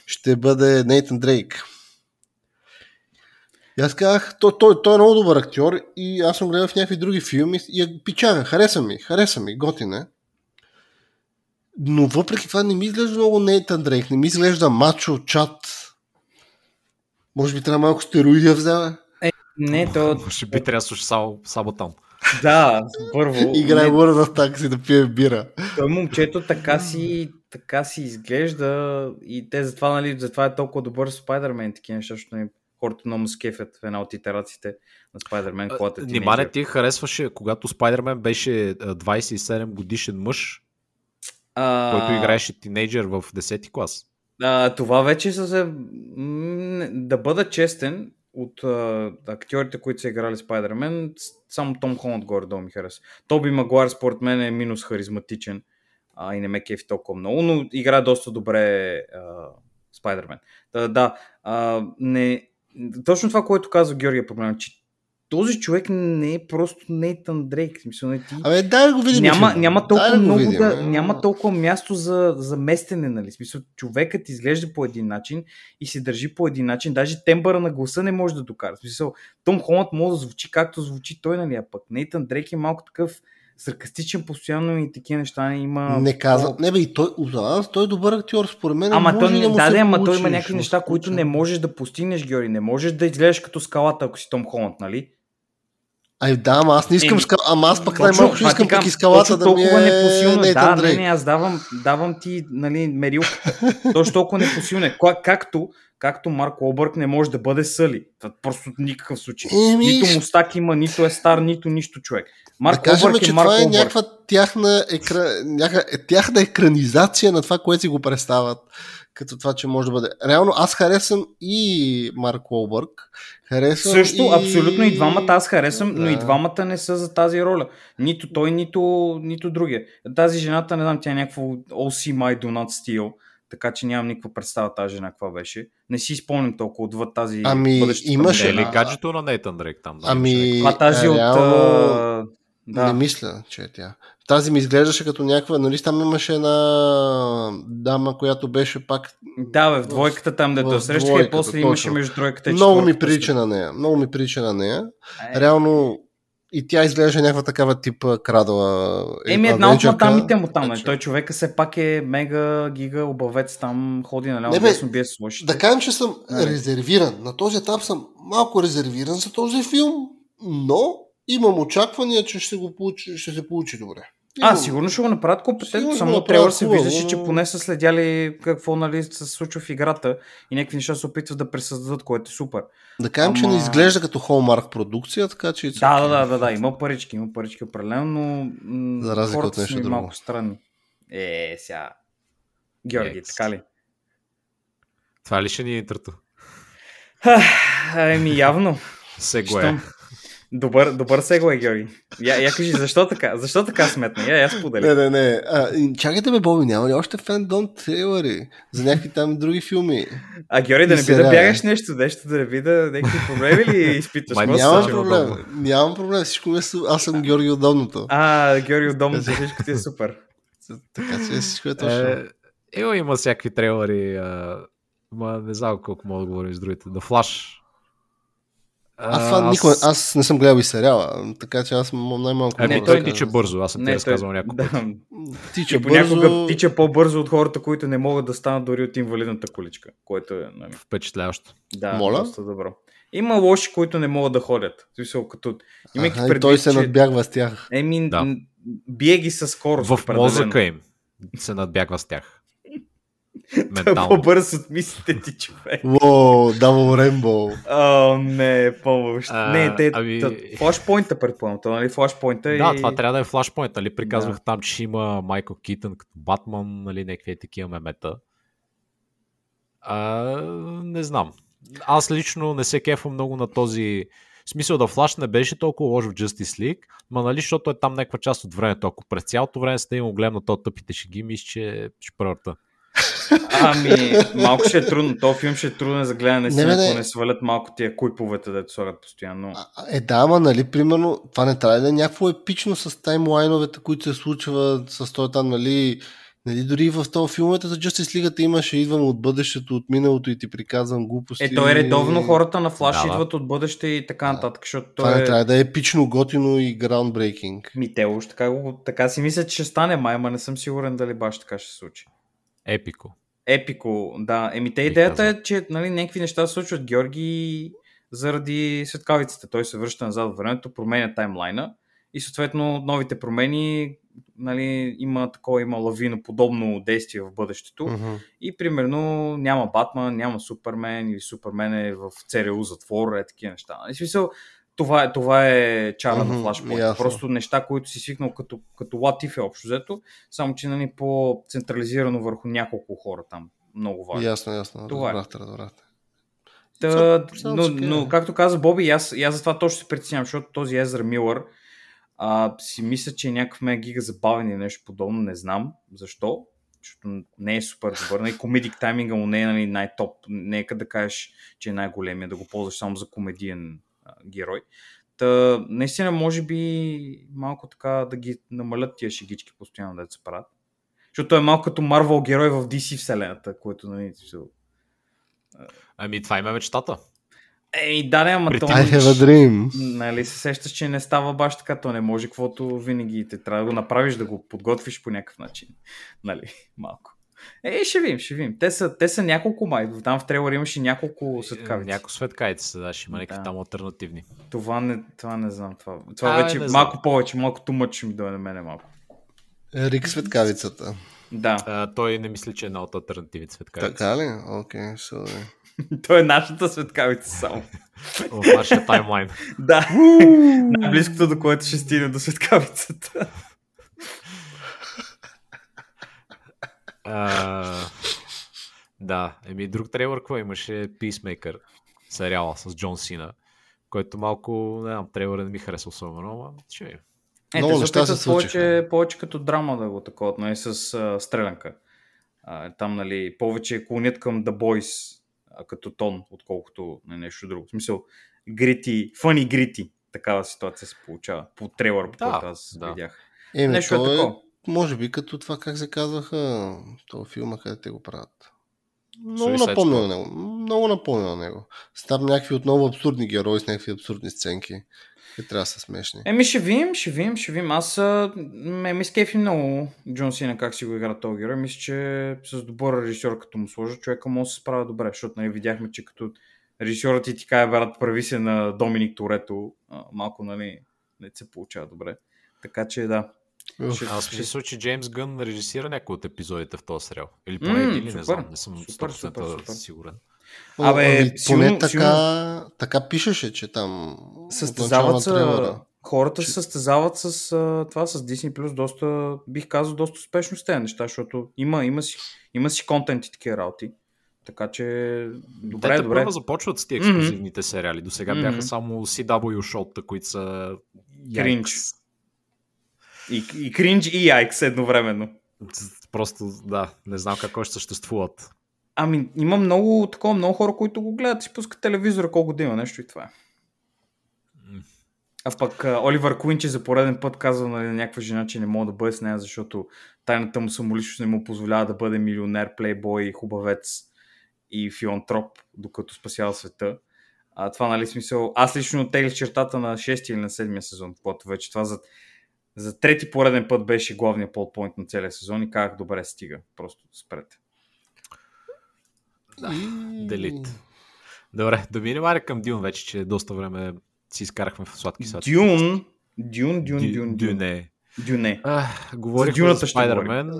Speaker 2: ще бъде Нейтан Дрейк. И аз казах, той, той, той е много добър актьор и аз съм гледал в някакви други филми и я пичага, хареса ми, хареса ми, готин е. Но въпреки това не ми изглежда много Нейтан Дрейк, не ми изглежда мачо, чат. Може би трябва малко стероиди да вземе.
Speaker 3: Не, то...
Speaker 1: Може би трябва да слушаш само, само там.
Speaker 3: Да, първо.
Speaker 2: Играе
Speaker 3: не,
Speaker 2: World of Tanks да пие бира.
Speaker 3: Той момчето така си, така си изглежда и те затова, нали, затова е толкова добър Спайдермен и такива неща, защото хората много му скефят в една от итерациите на Спайдермен, когато е тинейджър.
Speaker 1: ти харесваше, когато Спайдермен беше а, 27 годишен мъж,
Speaker 3: А,
Speaker 1: който играеше тинейджър в 10 клас.
Speaker 3: А, това вече са се... Да бъда честен, от а, актьорите, които са играли Спайдермен, само Том Холанд горе-долу ми хареса. Тоби Магуайр според мен е минус харизматичен а, и не ме кефи толкова много, но играе доста добре а, Спайдермен. Да, да а, не... Точно това, което каза Георгия е проблем, че този човек не е просто Нейтан Дрейк. Смисъл, не ти...
Speaker 2: Абе, да го видим.
Speaker 3: няма,
Speaker 2: филма.
Speaker 3: няма толкова
Speaker 2: да го
Speaker 3: много
Speaker 2: видим,
Speaker 3: да,
Speaker 2: е.
Speaker 3: няма толкова място за, за местене, нали? Смисъл, човекът изглежда по един начин и се държи по един начин. Даже тембъра на гласа не може да докара. Смисъл, Том Холанд може да звучи както звучи той, нали? А пък Нейтан Дрейк е малко такъв саркастичен постоянно и такива неща не има.
Speaker 2: Не казва. Не бе, и той, Узаланс, той е добър актьор, според мен.
Speaker 3: Ама той,
Speaker 2: да
Speaker 3: да,
Speaker 2: се
Speaker 3: да, ама той има някакви неща, които не можеш да постигнеш, Георги. Не можеш да изглеждаш като скалата, ако си Том Холанд, нали?
Speaker 2: Ай, да, ама аз не искам
Speaker 3: Еми,
Speaker 2: скала. Ама аз пък най-малко искам пък и скалата да ми е
Speaker 3: непосилно.
Speaker 2: Нейтан
Speaker 3: Да, не,
Speaker 2: Дрейк.
Speaker 3: не, аз давам, давам ти нали, мерилка. Точно толкова непосилно. е. Ка- Както, както Марк Олбърг не може да бъде Съли. Просто никакъв случай.
Speaker 2: Еми,
Speaker 3: Нито мустак има, нито е стар, нито нищо човек. Марк
Speaker 2: да кажем,
Speaker 3: Олбърг
Speaker 2: че
Speaker 3: е Марк
Speaker 2: това е някаква тяхна, екра... някаква... е, тяхна екранизация на това, което си го представят. Като това, че може да бъде. Реално аз харесвам и Марк Уолбърг. Харесвам
Speaker 3: Също,
Speaker 2: и...
Speaker 3: абсолютно и двамата аз харесвам, но и
Speaker 2: Да.
Speaker 3: двамата не са за тази роля. Нито той, нито, нито другия. Тази жената, не знам, тя е някакво OC My Do Not Steal, така че нямам никаква представа тази жена каква беше. Не си спомням толкова отвъд тази
Speaker 2: Ами, имаше-
Speaker 1: Е ли гаджето на Нейтан Дрейк там? Да,
Speaker 2: Ами,
Speaker 3: Това тази от...
Speaker 2: реално...
Speaker 3: а,
Speaker 2: Да. Не мисля, че е тя. Тази ми изглеждаше като някаква, нали там имаше една дама, която беше пак
Speaker 3: да, бе, в двойката там, дето срещаха и после имаше
Speaker 2: точно.
Speaker 3: между тройката и
Speaker 2: много ми прилича на нея. Много ми прилича на нея.
Speaker 3: Е,
Speaker 2: Реално и тя изглежда някаква такава типа крадала.
Speaker 3: Еми една от мадамите му там. нали?
Speaker 2: че-
Speaker 3: Той човека все пак е мега гига обавец там, ходи наляво
Speaker 2: Не, бе,
Speaker 3: дясно, бие с лошите.
Speaker 2: Да кажем, че съм
Speaker 3: Нали?
Speaker 2: резервиран. На този етап съм малко резервиран за този филм, но имам очаквания, че ще, го получи, ще се получи добре.
Speaker 3: А,
Speaker 2: Имам.
Speaker 3: сигурно ще го направят компетентно. Само от трейлър се виждаше, че поне са следяли какво нали, се случва в играта и някакви неща се опитват да пресъздадат, което е супер.
Speaker 2: Да кажем, че
Speaker 3: Ама-
Speaker 2: не изглежда като Hallmark продукция, така че...
Speaker 3: Да, да, да, да, да, има парички, има парички определено, но м-
Speaker 2: За разлика
Speaker 3: хората
Speaker 2: от нещо
Speaker 3: са
Speaker 2: друго.
Speaker 3: малко странни. Е, сега. Георги,
Speaker 1: Екс.
Speaker 3: така ли?
Speaker 1: Това ли ще ни е интрото?
Speaker 3: Еми, явно.
Speaker 1: Сега.
Speaker 3: Щом. Добър, добър сега е, Георги. Я, я кажи, защо така? Защо така сметна? Я, я сподели.
Speaker 2: Не, не, не. А, и чакайте ме, Боби, няма ли още фендом трейлери за някакви там други филми?
Speaker 3: А, Георги, да не би да бягаш нещо, нещо да не би да някакви проблеми ли изпитваш?
Speaker 2: Нямам
Speaker 1: случва,
Speaker 3: случва?
Speaker 2: проблем. Нямам проблем. Всичко ми е... су- Аз съм Георги Удобното.
Speaker 3: А, Георги, от всичко ти е супер.
Speaker 2: Така че всичко е точно.
Speaker 1: Е, Ево има всякакви трейлери. А, ма не знам колко мога да говорим с другите. The Flash.
Speaker 2: Аз, това никога, аз не съм гледал и сериала, така че аз най-малко...
Speaker 1: Ами той
Speaker 2: да кажа.
Speaker 1: тича бързо, аз съм ти
Speaker 3: той-
Speaker 1: разказвал няколко
Speaker 3: да.
Speaker 2: Тича
Speaker 3: И понякога
Speaker 2: бързо.
Speaker 3: тича по-бързо от хората, които не могат да станат дори от инвалидната количка, което е, нали,
Speaker 1: Впечатляващо.
Speaker 3: да,
Speaker 2: Моля?
Speaker 3: доста добро. Има лоши, които не могат да ходят. Смисъл, като... Имайки
Speaker 2: Аха,
Speaker 3: предвид,
Speaker 2: той се
Speaker 3: че...
Speaker 2: надбягва с тях.
Speaker 3: Еми,
Speaker 1: Да.
Speaker 3: бие ги със скорост.
Speaker 1: В
Speaker 3: определено.
Speaker 1: мозъка им се надбягва с тях.
Speaker 3: Той е
Speaker 1: Ментално.
Speaker 3: по-бърз от мислите ти, човек.
Speaker 2: Уоу, Дабл Рейнбоу.
Speaker 3: О, не, по-въобще.
Speaker 1: А,
Speaker 3: Не, те...
Speaker 1: ами-.
Speaker 3: Флашпойнта, предполагам. То, нали? Флашпойнта
Speaker 1: Да,
Speaker 3: и...
Speaker 1: това трябва да е флашпоинт, нали? Приказвах
Speaker 3: Да.
Speaker 1: там, че ще има Майкъл Китън като Батман, нали? Някакви такива мемета. А, не знам. Аз лично не се кефам много на този... В смисъл да Флаш не беше толкова лош в Justice League, ма нали, защото е там някаква част от времето. Ако през цялото време сте имал гледам на то тъпите шеги, мисля, че ще.
Speaker 3: Ами, малко ще е трудно. Този филм ще е труден за гледане,
Speaker 2: Не,
Speaker 3: не, ако не свалят малко тия куйповете, дето слагат постоянно.
Speaker 2: А, Е, да, ама, нали, примерно, това не трябва да е някакво епично с таймлайновете, които се случват с той там, нали, Нали, дори в този филмата за Justice League имаше идвам от бъдещето, от миналото и ти приказвам глупости.
Speaker 3: Е, то е редовно хората на Флаш
Speaker 1: Да, да.
Speaker 3: идват от бъдеще и така нататък, защото
Speaker 2: Това
Speaker 3: той
Speaker 2: не
Speaker 3: е...
Speaker 2: трябва да е епично, готино и groundbreaking.
Speaker 3: Ми, те уж така, го, така си мисля, че ще стане май, ма не съм сигурен дали баш така ще се случи.
Speaker 1: Епико.
Speaker 3: Епико, да. Еми, те идеята
Speaker 1: казал.
Speaker 3: е, че нали, някакви неща се случват Георги заради светкавицата. Той се връща назад в времето, променя таймлайна и съответно новите промени нали, има такова, има лавино подобно действие в бъдещето.
Speaker 2: Мгм.
Speaker 3: И примерно няма Батман, няма Супермен или Супермен е в ЦРУ затвор, е такива неща. В смисъл, това е, това е чара на
Speaker 2: Мгм,
Speaker 3: Flashpoint.
Speaker 2: ясно.
Speaker 3: Просто неща, които си свикнал като, като What If е общо взето, само че нали, по-централизирано върху няколко хора там. Много важно.
Speaker 2: Ясно, ясно.
Speaker 3: Това е.
Speaker 2: Разбрахте, разбрахте.
Speaker 3: Та, но, но, както каза Боби, и аз, и аз за това точно се притеснявам, защото този Езра Милър а, си мисля, че е някакъв ме гига забавен или нещо подобно, не знам защо, защото не е супер добър. Нали, комедик тайминга му не е нали, най-топ, нека да кажеш, че е най-големия, да го ползваш само за комедиен а, герой. Та, наистина, може би малко така да ги намалят тия шегички постоянно да се правят. Защото той е малко като Марвел герой в DC вселената, което нали,
Speaker 1: Ами това има мечтата.
Speaker 3: Ей, да, не, ама то...
Speaker 2: I have a dream.
Speaker 3: Нали се сещаш, че не става баш така, то не може каквото винаги те трябва да го направиш, да го подготвиш по някакъв начин. Нали, малко. Е, ще видим, ще видим. Те са, те са няколко май. Там в трейлера имаше няколко светкавици.
Speaker 1: Някои светкайци, да, ще има някакви
Speaker 3: Да.
Speaker 1: там альтернативни.
Speaker 3: Това, не, това не знам. Това, това
Speaker 1: А,
Speaker 3: вече
Speaker 1: не знам.
Speaker 3: малко повече, малко тумъч ще ми дойде на мене малко.
Speaker 2: Рик Светкавицата.
Speaker 3: Да,
Speaker 1: А, той не мисли, че е една от альтернативните светкайци.
Speaker 2: Така ли? Окей, okay,
Speaker 3: той е нашата светкавица само.
Speaker 1: В нашия таймлайн.
Speaker 3: да, най-близкото до което ще стигне до светкавицата.
Speaker 1: А, да, еми друг трейлър, какво имаше? Peacemaker, сериала с Джон Сина, който малко, не знам, трейлъра не ми хареса особено, ама ще видим.
Speaker 3: Е,
Speaker 2: Много неща се
Speaker 3: повече, повече като драма да го такова, нали, с а, стрелянка. А, там, нали, повече клонят към The Boys а, като тон, отколкото на нещо друго. В смисъл, грити, фъни грити, такава ситуация се получава. По трейлър, по
Speaker 1: Да,
Speaker 3: който аз
Speaker 1: да.
Speaker 3: видях.
Speaker 2: Еми,
Speaker 3: Нещо е
Speaker 2: е,
Speaker 3: такова.
Speaker 2: Може би като това как се казваха, този филма, къде те го правят. Много
Speaker 1: Suicide
Speaker 2: напомня на него. Много напомня на него. С там някакви отново абсурдни герои с някакви абсурдни сценки. Те трябва да са смешни.
Speaker 3: Еми ще видим, ще видим, ще видим. Аз ме ми скефи много Джон Сина как си го игра този герой. Мисля, че с добър режисьор като му сложа, човека може да се справя добре, защото нали, видяхме, че като режисьорът ти ти каже, брат, прави се на Доминик Торето, малко нали, не се получава добре. Така че да. Ще-
Speaker 1: Аз
Speaker 3: ще-
Speaker 1: мисля, че Джеймс Гън режисира някои от епизодите в този сериал. Или поне
Speaker 3: М,
Speaker 1: един, не знам, не съм
Speaker 3: супер,
Speaker 1: 100%
Speaker 3: супер, супер.
Speaker 1: сигурен.
Speaker 2: О,
Speaker 3: Абе,
Speaker 2: ами, поне
Speaker 3: силно-
Speaker 2: така, така пишеше, че там
Speaker 3: Състезават
Speaker 2: трейлера.
Speaker 3: хората
Speaker 2: Че-
Speaker 3: се състезават с това, с Disney Plus, доста, бих казал, доста успешно с тези неща, защото има, има, си, има си контент и такива работи. Така че, добре,
Speaker 1: Те
Speaker 3: добре.
Speaker 1: първо започват с
Speaker 3: Мгм.
Speaker 1: ексклюзивните сериали. До сега
Speaker 3: Мгм.
Speaker 1: бяха само CW шоута, които са...
Speaker 3: Кринч. И, и кринж, и яйкс едновременно.
Speaker 1: Просто, да, не знам как още съществуват.
Speaker 3: Ами, има много, такова, много хора, които го гледат, си пускат телевизора, колко да има нещо и това е. А пък Оливър Куинчи за пореден път казва на някаква жена, че не мога да бъде с нея, защото тайната му самоличност не му позволява да бъде милионер, плейбой, хубавец и филантроп, докато спасява света. А, това, нали, смисъл... Аз лично оттеглих чертата на 6 или на 7 сезон, когато вече това за, за трети пореден път беше главният плотпоинт на целия сезон и казах, добре, стига, просто спрете.
Speaker 1: Да, Делит. Добре, да минем аре към Дюн вече, че доста време си изкарахме в сладки сладки.
Speaker 3: Дюн, Дюн, Дюн,
Speaker 1: Дю-
Speaker 3: Дюн, Дюн.
Speaker 1: Дюне.
Speaker 3: Дюне.
Speaker 1: А, говорихме
Speaker 3: дюната
Speaker 1: за Спайдермен,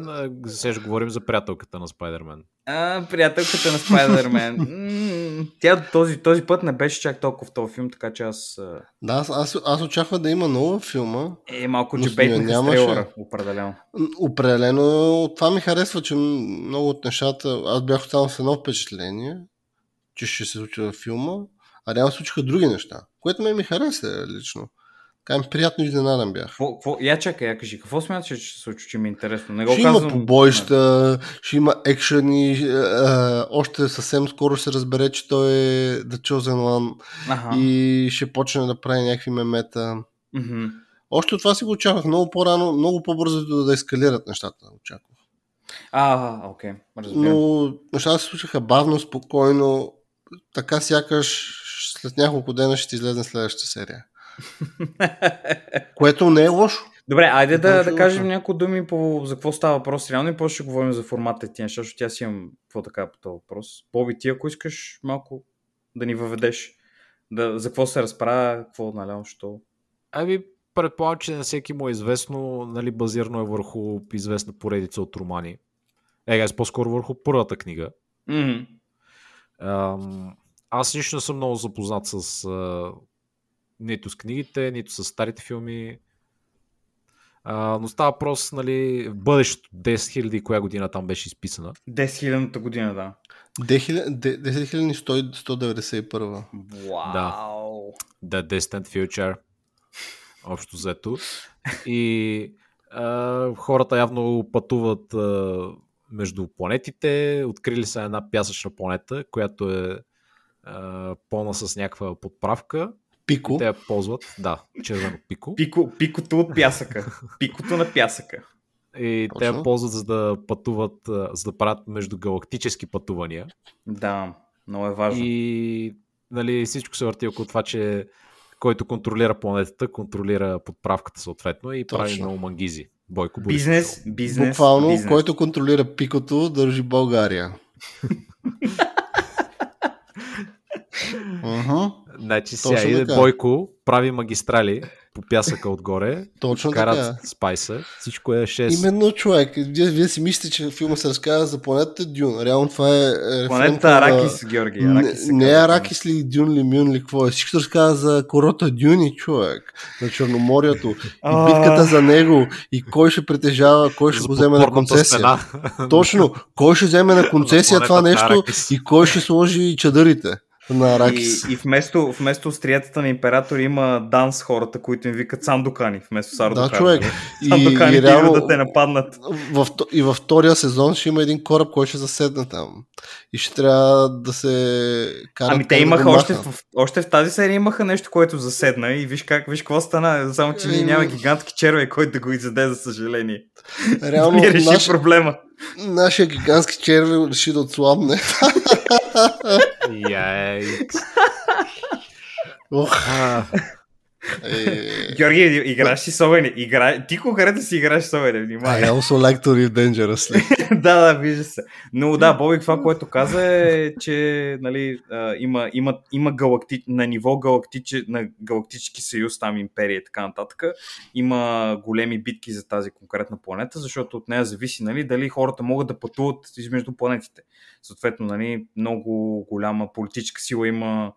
Speaker 1: сега ще говорим за приятелката на Спайдермен.
Speaker 3: А, приятелката на Спайдермен. Тя този, този път не беше чак толкова в този филм, така че аз
Speaker 2: Да, аз, аз, аз очаквах да има нова филма.
Speaker 3: е малко
Speaker 2: Но
Speaker 3: джебейтнаха с трейлера, определено.
Speaker 2: Определено това ми харесва, че много от нещата, аз бях останал с едно впечатление, че ще се случи във филма, а реално се случиха други неща, което ме ми хареса лично. Така ми приятно изненадан бях.
Speaker 3: Какво, какво, я чакай, я кажи, какво смяташ, че ще се случи, че ми е интересно? Не го
Speaker 2: Ще има
Speaker 3: казвам.
Speaker 2: побоища, ще има екшен и е, е, още съвсем скоро ще се разбере, че той е The Chosen One
Speaker 3: Аха.
Speaker 2: и ще почне да прави някакви мемета.
Speaker 3: Мгм.
Speaker 2: Още от това си го очаквах много по-рано, много по-бързо да, да ескалират нещата. Очаквах.
Speaker 3: А, окей, разбирам.
Speaker 2: Но нещата се случиха бавно, спокойно. Така сякаш след няколко дена ще излезе следващата серия. Което не е лошо.
Speaker 3: Добре, айде да,
Speaker 2: Може
Speaker 3: да
Speaker 2: да
Speaker 3: кажем няколко думи по за какво става въпрос реално и после ще говорим за формата и неща, защото тя си имам какво така по този въпрос. Боби, ти ако искаш малко да ни въведеш, да, за какво се разправя, какво, нали, що.
Speaker 1: Ами, предполагам, че на всеки му е известно, нали, базирано е върху известна поредица от романи. Е, по-скоро върху първата книга.
Speaker 3: Мгм.
Speaker 1: Ам, аз лично съм много запознат с нито с книгите, нито с старите филми. А, но става въпрос, нали, в бъдещето, 10 000 коя година там беше изписана.
Speaker 3: 10 хилядната година, да.
Speaker 2: 10191.
Speaker 3: Вау!
Speaker 1: The Distant Future. Общо взето. И а, хората явно пътуват а, между планетите. Открили са една пясъчна планета, която е а, пълна с някаква подправка.
Speaker 2: Пико.
Speaker 1: Те я ползват. Да, червено пико.
Speaker 3: Пико, пикото от пясъка. Пикото на пясъка.
Speaker 1: И те я
Speaker 2: Точно.
Speaker 1: ползват за да пътуват, за да правят междугалактически пътувания.
Speaker 3: Да, много е важно.
Speaker 1: И нали, всичко се върти около това, че който контролира планетата, контролира подправката съответно и прави
Speaker 2: Точно.
Speaker 1: много мангизи. Бойко Борисов.
Speaker 3: Бизнес, бизнес,
Speaker 2: Буквално,
Speaker 3: бизнес.
Speaker 2: който контролира пикото, държи България. Мгм,
Speaker 1: Значи сега иде. Бойко, прави магистрали по пясъка отгоре,
Speaker 2: Точно
Speaker 1: карат
Speaker 2: така.
Speaker 1: спайса, всичко е 6.
Speaker 2: Именно човек. Вие, вие си мислите, че филма се разказва за планетата Дюн. Реално това е... е
Speaker 3: Планета
Speaker 2: филм на-
Speaker 3: Аракис, Георги. Аракис
Speaker 2: не, не е Аракис ли, Дюн ли, Мюн ли, какво е? Всичко се разказва за корота Дюни, човек. На Черноморието. И битката за него. И кой ще притежава, кой ще
Speaker 1: За
Speaker 2: го вземе на концесия. Точно. Кой ще вземе на концесия това
Speaker 1: планетата
Speaker 2: нещо и кой ще сложи чадърите на Аракис.
Speaker 3: И, и вместо, вместо остриятата на император има данс хората, които им викат сандукани, вместо сардукани.
Speaker 2: Да, човек. И,
Speaker 3: Сандукани
Speaker 2: и реално,
Speaker 3: да те нападнат.
Speaker 2: в, и във втория сезон ще има един кораб, който ще заседне там. И ще трябва да се карат
Speaker 3: Ами те
Speaker 2: да
Speaker 3: имаха
Speaker 2: го
Speaker 3: още в, още в тази серия имаха нещо, което заседна и виж как, виж какво стана, само че ние
Speaker 2: Еми.
Speaker 3: няма гигантски червей, който да го изяде, за съжаление.
Speaker 2: Реално,
Speaker 3: Ми реши
Speaker 2: наш,
Speaker 3: проблема.
Speaker 2: нашия гигантски червей реши да отслабне.
Speaker 1: Яйкс.
Speaker 2: Ох,
Speaker 1: А,
Speaker 2: е...
Speaker 3: Георги, играш си с огъня. Игра... Ти конкретно си играеш с огъня,
Speaker 2: I also like to live dangerously.
Speaker 3: да, да, вижда се. Но да, Бобик това, което каза е, че нали, а, има, има, има галакти... на ниво галактиче... на галактически съюз, там империя и така нататък, има големи битки за тази конкретна планета, защото от нея зависи нали, дали хората могат да пътуват измежду планетите. Съответно, нали, много голяма политическа сила има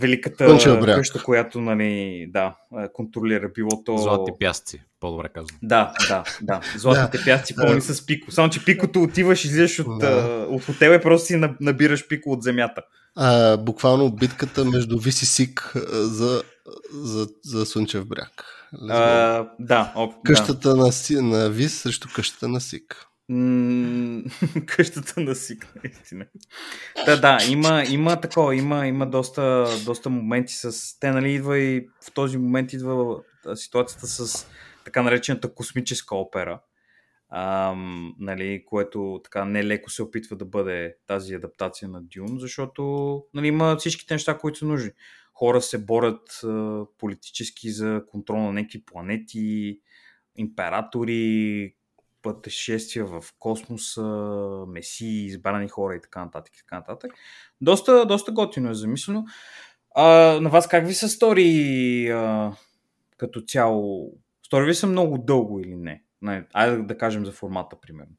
Speaker 3: великата къща, която нали, да, контролира било то...
Speaker 1: златни пясъци, по-добре казвам.
Speaker 3: Да, да, да. Златните пясъци пълни с пико. Само, че пикото отиваш, излизаш от,
Speaker 2: Да.
Speaker 3: от хотела и просто си на- набираш пико от земята.
Speaker 2: А, буквално битката между Вис и Сик за, за, за Слънчев бряг.
Speaker 3: А, да, оп, да.
Speaker 2: къщата на, Си- на Вис срещу къщата на Сик.
Speaker 3: Къщата на Сик, наистина. Да, да, има, има такова, има, има доста, доста моменти с... Те, нали, идва и в този момент идва ситуацията с така наречената космическа опера, ам, нали, което така нелеко се опитва да бъде тази адаптация на Дюн, защото нали, има всичките неща, които са нужни. Хора се борят а, политически за контрол на някакви планети, императори, пътешествия в космоса, месии, избрани хора и така нататък. И така нататък. Доста, доста готино е замислено. А, на вас как ви се стори а, като цяло? Стори ви се много дълго или не? айде да кажем за формата, примерно.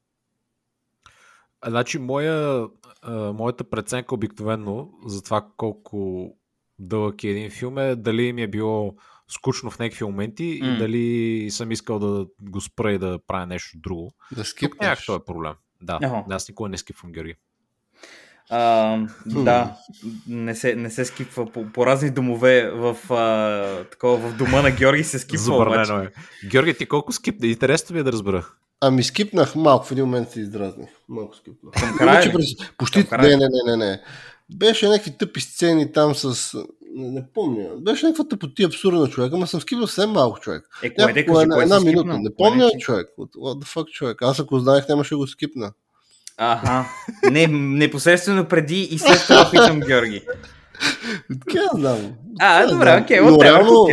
Speaker 1: Значи, моя, а, моята преценка обикновено за това колко дълъг е един филм е дали ми е било скучно в някакви моменти
Speaker 3: М.
Speaker 1: и дали съм искал да го спра и да правя нещо друго.
Speaker 2: Да скипнеш.
Speaker 1: нямах този проблем. Да,
Speaker 3: Аха.
Speaker 1: аз никога не скипвам Георги.
Speaker 3: А, да, не се, не се скипва по, по разни домове в, а, такова, в дома на Георги се скипва.
Speaker 1: Забранено е. Георги, ти колко скипна? Интересно ми е да разбера.
Speaker 2: Ами скипнах малко, в един момент се издразних. Малко скипнах.
Speaker 3: Към края
Speaker 2: Иначе
Speaker 3: ли?
Speaker 2: през- Почти,
Speaker 3: Към края?
Speaker 2: не, не, не, не, не. Беше някакви тъпи сцени там с Не, не помня. Беше някаква тъпотия абсурдна човек, ама съм скипнал съвсем малко човек.
Speaker 3: Е, кое де,
Speaker 2: Няколко,
Speaker 3: кажи,
Speaker 2: една,
Speaker 3: кое
Speaker 2: една минута. Не
Speaker 3: Кое
Speaker 2: помня
Speaker 3: си-
Speaker 2: човек. What, the fuck човек? Аз ако знаех, нямаше го скипна.
Speaker 3: Аха. Не, непосредствено преди и след това питам Георги.
Speaker 2: Така знам.
Speaker 3: А,
Speaker 2: Така
Speaker 3: добре,
Speaker 2: знам.
Speaker 3: окей,
Speaker 2: Но
Speaker 3: whatever,
Speaker 2: реално,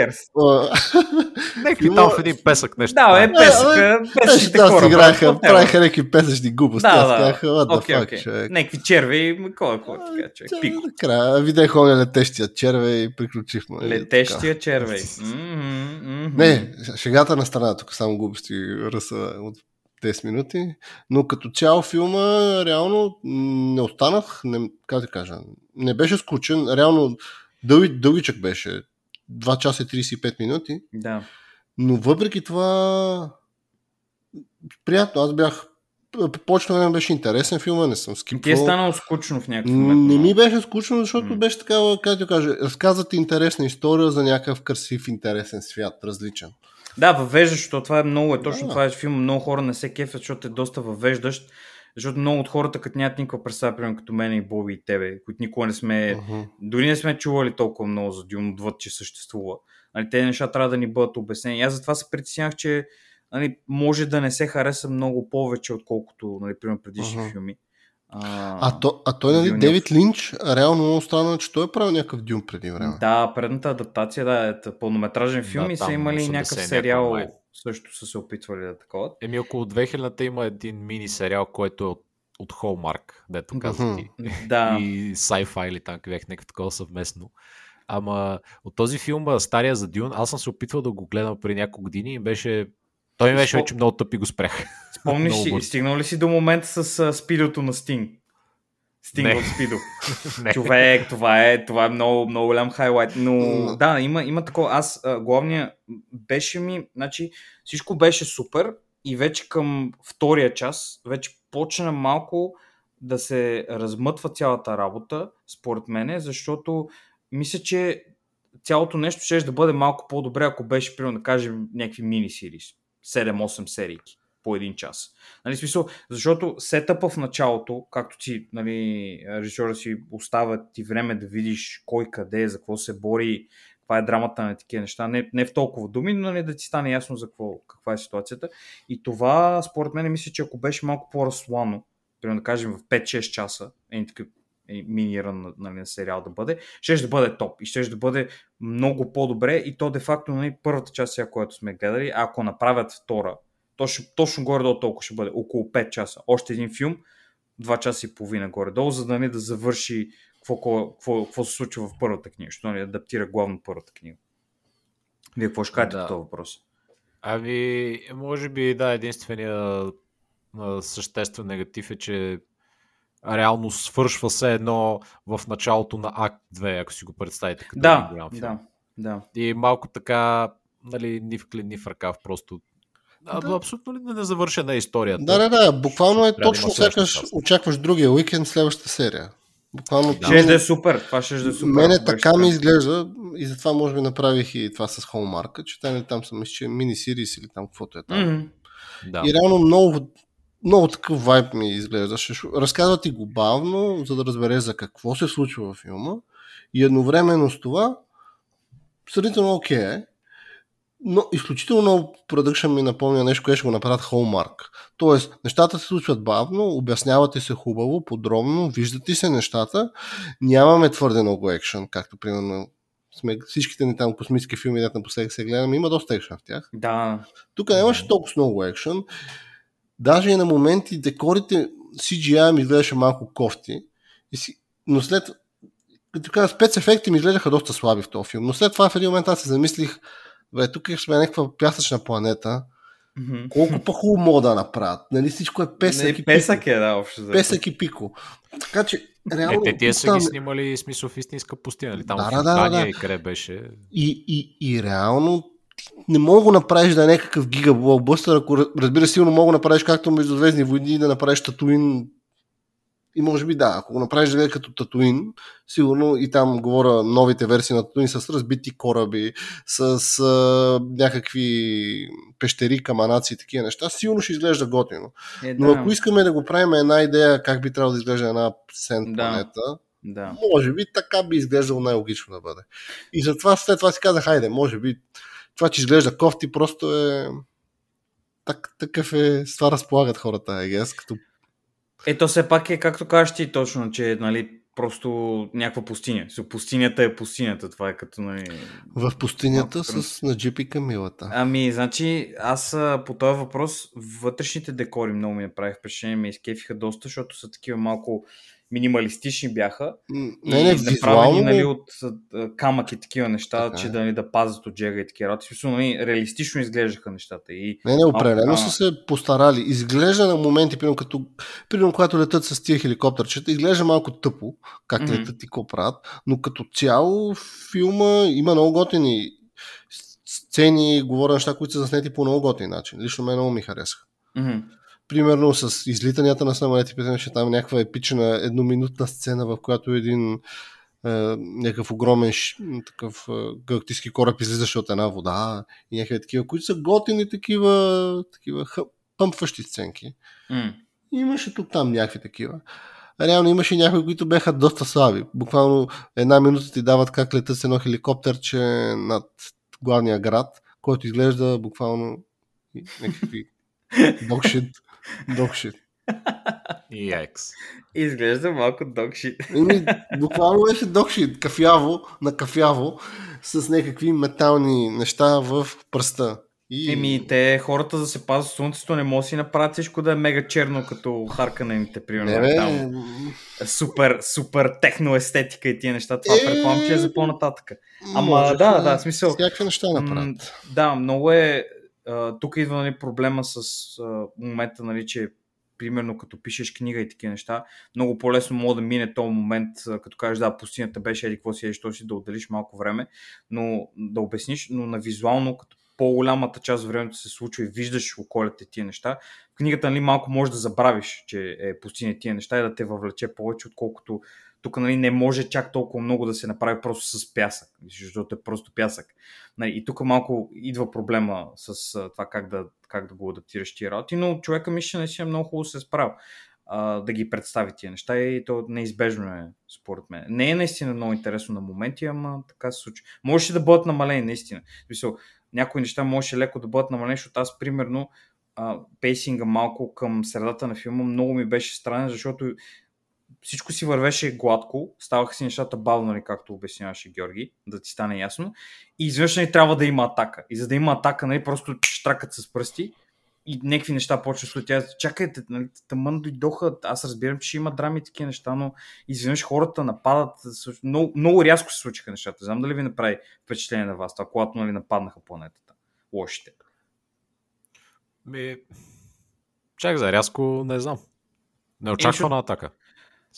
Speaker 1: Някакви там в един песък нещо.
Speaker 3: Да, е песъка, песъчните
Speaker 2: Да,
Speaker 3: хора. брат,
Speaker 2: правиха някакви песъчни глупости.
Speaker 3: Да, да.
Speaker 2: казах,
Speaker 3: Окей,
Speaker 2: fuck,
Speaker 3: окей.
Speaker 2: човек.
Speaker 3: Някакви черви, кой е кой така, човек?
Speaker 2: Тя,
Speaker 3: Пико.
Speaker 2: Накрая видях оня летещия черве и приключихме.
Speaker 3: Летещия червей.
Speaker 2: Не, шегата на страна, тук само глупости ръса от 10 минути, но като цяло филма реално не останах, не, как да кажа, не беше скучен, реално дълги, дългичък беше, 2 часа и 35 минути,
Speaker 3: Да.
Speaker 2: но въпреки това приятно, аз бях почна време беше интересен филма, не съм
Speaker 3: Ти е
Speaker 2: скипвал.
Speaker 3: станало скучно в някакъв момент.
Speaker 2: Не
Speaker 3: но-
Speaker 2: ми беше скучно, защото
Speaker 3: М.
Speaker 2: беше такава, как да кажа, разказват интересна история за някакъв красив, интересен свят, различен.
Speaker 3: Да, въвеждащо, това е много, е точно
Speaker 2: Да.
Speaker 3: това е филм, много хора не се кефят, защото е доста въвеждащ, защото много от хората, като нямат никаква представа, примерно като мен и Боби и тебе, които никога не сме,
Speaker 2: Мгм.
Speaker 3: дори не сме чували толкова много за Дюн, отвъд, че съществува. Нали, те неща трябва да ни бъдат обяснени. Аз затова се притеснях, че нали, може да не се хареса много повече, отколкото нали, примерно предишни
Speaker 2: Мгм.
Speaker 3: филми.
Speaker 2: А, то, а той, нали. Девид Линч, реално много странно, че той е правил някакъв дюн преди време.
Speaker 3: Да, предната адаптация, да, е пълнометражен филм
Speaker 1: Да,
Speaker 3: и са имали
Speaker 1: 80
Speaker 3: някакъв сериал,
Speaker 1: май.
Speaker 3: също са се опитвали да такова.
Speaker 1: Еми около 2000-та има един мини сериал, който е от, от Hallmark, дето каза
Speaker 2: Мгм.
Speaker 1: ти.
Speaker 3: Да,
Speaker 1: И sci-fi или там бях някакво такова съвместно. Ама от този филм, стария за Дюн, аз съм се опитвал да го гледам при няколко години и беше... Той ми беше вече много тъп и го спрях.
Speaker 3: Спомниш си, стигнал ли си до момента с спидото на Стинг? Стинг от спидо. Човек, това е, това е много, много голям хайлайт. Но да, има, има такова. Аз, а, главния, беше ми, значи, всичко беше супер и вече към втория час, вече почна малко да се размътва цялата работа, според мене, защото мисля, че цялото нещо ще да бъде малко по-добре, ако беше, примерно, да кажем, някакви мини-сирис. 7-8 серийки по един час. Нали, смисъл, защото сетъпа в началото, както ти, нали, режисьора си оставя ти време да видиш кой къде за какво се бори, каква е драмата на такива неща, не, не в толкова думи, но нали, да ти стане ясно за какво, каква е ситуацията. И това, според мен, мисля, че ако беше малко по-разслано, примерно да кажем в 5-6 часа, е, мини рън на, нали, на сериал да бъде, ще да бъде топ и ще да бъде много по-добре и то де-факто нали, първата част, сега, която сме гледали, ако направят втора, точно, точно горе-долу толкова ще бъде, около 5 часа. Още един филм, 2 часа и половина горе-долу, за да, нали, да завърши какво, какво, какво се случва в първата книга, защото нали, адаптира главно първата книга. Вие какво ще кажете
Speaker 1: Да.
Speaker 3: по този въпрос?
Speaker 1: Ами, може би, да, единствения съществен негатив е, че реално свършва се едно в началото на акт 2, ако си го представите като
Speaker 3: Да,
Speaker 1: голям филм.
Speaker 3: да, да.
Speaker 1: И малко така, нали, ни в клин, ни в ръкав, просто да.
Speaker 2: Да.
Speaker 1: абсолютно ли незавършена е историята.
Speaker 2: Да, да, да, буквално е точно сякаш очакваш другия уикенд, следващата серия. Буквално
Speaker 1: Да.
Speaker 3: Ще да е супер, това ще да е супер.
Speaker 2: Мене
Speaker 3: беше
Speaker 2: така ми изглежда и затова може би направих и това с Hallmark, че там, там съм мисля, че мини сирис или там каквото е там.
Speaker 3: Мгм.
Speaker 1: Да.
Speaker 2: И реално много, много такъв вайб ми изглежда. Ще- Разказва ти го бавно, за да разбереш за какво се случва във филма. И едновременно с това, сравнително окей е, но изключително много продъкшн ми напомня нещо, което ще го направят Hallmark. Тоест, нещата се случват бавно, обяснявате се хубаво, подробно, виждате се нещата, нямаме твърде много екшен, както примерно сме, всичките ни там космически филми, дето напоследък се гледаме, има доста екшен в тях.
Speaker 3: Да,
Speaker 2: Тук нямаше толкова много екшен. Даже и на моменти декорите CGI ми изглеждаше малко кофти. Но след като кажа, спецефекти ми изглеждаха доста слаби в този филм. Но след това в един момент аз се замислих, бе, тук сме някаква пясъчна планета.
Speaker 3: Мгм.
Speaker 2: Колко по-хубаво могат да направят. Нали всичко е песък
Speaker 3: Не,
Speaker 2: и
Speaker 3: песък
Speaker 2: пико.
Speaker 3: е, да, общо. взето.
Speaker 2: Песък и пико. Така че, реално...
Speaker 1: Е, те тия са
Speaker 2: там-
Speaker 1: ги снимали смисъл в истинска пустина. Нали? Там
Speaker 2: Да,
Speaker 1: в
Speaker 2: да, да,
Speaker 1: Йордания
Speaker 2: да.
Speaker 1: и къде беше.
Speaker 2: И, и, и реално не мога да го направиш да е някакъв гигаблокбъстър, ако разбира сигурно мога да направиш както Междузвездни войни да направиш Татуин и може би да, ако го направиш да като Татуин, сигурно и там говоря новите версии на Татуин с разбити кораби, с а, някакви пещери, каманаци и такива неща, сигурно ще изглежда готино.
Speaker 3: Е,
Speaker 2: Но
Speaker 3: да.
Speaker 2: ако искаме да го правим една идея как би трябвало да изглежда една сен
Speaker 3: Да.
Speaker 2: планета,
Speaker 3: Да.
Speaker 2: Може би така би изглеждало най-логично да бъде. И затова след това си казах, хайде, може би това, че изглежда кофти, просто е так, такъв е, с това разполагат хората, I като
Speaker 3: Ето все пак е, както кажеш ти точно, че нали, просто някаква пустиня. Пустинята е пустинята, това е като нали...
Speaker 2: в пустинята
Speaker 3: Малко
Speaker 2: с на джипи камилата.
Speaker 3: Ами, значи, аз по този въпрос, вътрешните декори много ми направих впечатление, ме изкефиха доста, защото са такива малко минималистични бяха. И
Speaker 2: Не, не,
Speaker 3: направени
Speaker 2: визуално,
Speaker 3: нали, от камък и такива неща,
Speaker 2: Така
Speaker 3: че
Speaker 2: е.
Speaker 3: да, нали, да пазят от джега и такива работи. Смисъл, нали, реалистично изглеждаха нещата. И
Speaker 2: не, не, определено са се постарали. Изглежда на моменти, примерно, като, примерно, когато летат с тия хеликоптерчета, изглежда малко тъпо, как
Speaker 3: Мгм.
Speaker 2: летат и какво правят, но като цяло филма има много готини сцени, говоря неща, които са заснети по много готин начин. Лично мен много ми харесаха.
Speaker 3: мгм.
Speaker 2: Примерно с излитанията на самолети, че там е някаква епична едноминутна сцена, в която един е, някакъв огромен такъв е, галактически кораб излизаше от една вода и някакви такива, които са готини такива, такива пъмпващи сценки. И имаше тук там някакви такива. Реално имаше някои, които бяха доста слаби. Буквално една минута ти дават как летят с едно хеликоптерче над главния град, който изглежда буквално някакви докшит. Докшит.
Speaker 1: И екс.
Speaker 3: Изглежда малко докшит.
Speaker 2: Еми, буквално беше докшит, кафяво, на кафяво, с някакви метални неща в пръста. И...
Speaker 3: Еми, те хората за да се пазят слънцето не могат да си направят всичко да е мега черно, като харканите, примерно.
Speaker 2: не, бе,
Speaker 3: там. Супер, супер техноестетика и тия неща. Това
Speaker 2: Е,
Speaker 3: предполагам, че е за по-нататък. Ама
Speaker 2: можеха
Speaker 3: да, да, в смисъл.
Speaker 2: Всякакви неща
Speaker 3: М,
Speaker 2: направят.
Speaker 3: Да, много е. Тук идва нали, проблема с а, момента, нали, че примерно като пишеш книга и такива неща, много по-лесно може да мине този момент, като кажеш, да, пустинята беше еди какво си, еди, що си, да отделиш малко време, но да обясниш, но на визуално, като по-голямата част от времето се случва и виждаш околите тия неща, в книгата нали, малко можеш да забравиш, че е пустиня тия неща и да те въвлече повече, отколкото тук нали, не може чак толкова много да се направи просто с пясък, защото е просто пясък. Нали, и тук малко идва проблема с а, това как да, как да го адаптираш тия работи, но човека ми ще наистина много хубаво се е справил да ги представи тия неща и то неизбежно е, според мен. Не е наистина много интересно на моменти, ама така се случва. Можеше да бъдат намалени, наистина. В Смисъл, някои неща можеше леко да бъдат намалени, защото аз, примерно, пейсинга малко към средата на филма много ми беше странен, защото всичко си вървеше гладко, ставаха си нещата бавно, нали, както обясняваше Георги, да ти стане ясно. И изведнъж нали, трябва да има атака. И за да има атака, нали, просто штракат с пръсти и някакви неща почва се Тя, чакайте, нали, тъмън дойдоха, аз разбирам, че има драми и такива неща, но изведнъж хората нападат, много, много рязко се случиха нещата. Знам дали ви направи впечатление на вас, това, когато нали, нападнаха планетата. Лошите.
Speaker 1: Ми... Чак за рязко, не знам. Неочаквана атака.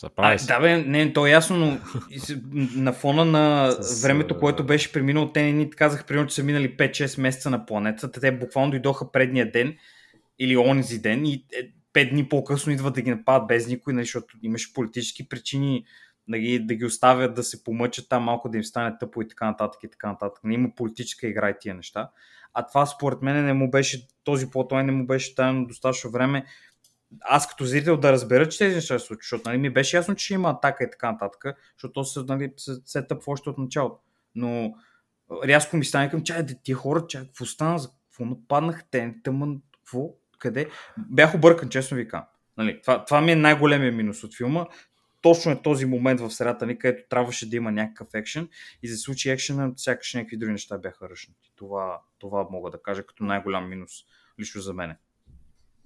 Speaker 1: Заправи се.
Speaker 3: да, бе, не, то е ясно, но на фона на
Speaker 1: С,
Speaker 3: времето, което беше преминало, те не ни казах, примерно, че са минали 5-6 месеца на планетата. Те буквално дойдоха предния ден или онзи ден и 5 дни по-късно идват да ги нападат без никой, нали, защото имаше политически причини да ги, да ги оставят да се помъчат там малко да им стане тъпо и така нататък и така нататък. Не има политическа игра и тия неща. А това според мен не му беше, този плод не му беше тайно достатъчно време аз като зрител да разбера, че тези неща се случват, защото нали, ми беше ясно, че има атака и така нататък, защото то се, нали, се, се тъпва още от началото. Но рязко ми стане към, чай, тия хора, чай, какво стана, за какво нападнаха те, тъмън, какво, къде? Бях объркан, честно ви казвам. Нали, това, това ми е най-големия минус от филма. Точно е този момент в средата ни, където трябваше да има някакъв екшен и за случи екшена, сякаш някакви други неща бяха ръчнати. Това, това мога да кажа като най-голям минус лично за мене.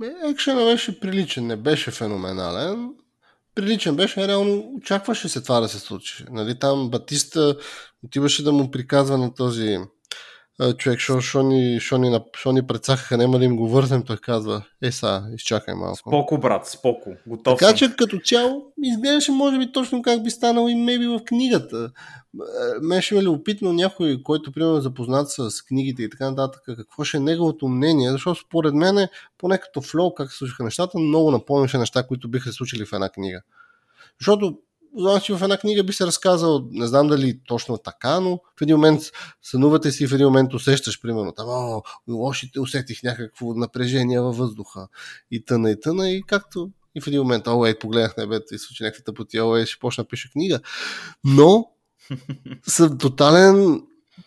Speaker 2: Бе, Екшена беше приличен, не беше феноменален. Приличен беше, реално очакваше се това да се случи. Нали, там Батиста отиваше да му приказва на този човек, шо, ни, шо, ни, прецакаха, няма да им го върнем, той казва, е са, изчакай малко.
Speaker 3: Споко, брат, споко. Готов
Speaker 2: Така
Speaker 3: съм.
Speaker 2: че като цяло изглеждаше може би точно как би станало и меби в книгата. Е, Мен ще ме любопитно някой, който примерно е запознат с книгите и така нататък, какво ще е неговото мнение, защото според мен, поне като флоу, как се случиха нещата, много напомняше неща, които биха се случили в една книга. Защото значи в една книга би се разказал, не знам дали точно така, но в един момент сънувате си, в един момент усещаш, примерно, там, о, лошите усетих някакво напрежение във въздуха и тъна и тъна и както И в един момент, о, ей, погледнах небето и случи някакви тъпоти, о, ей, ще почна пиша книга. Но са тотален,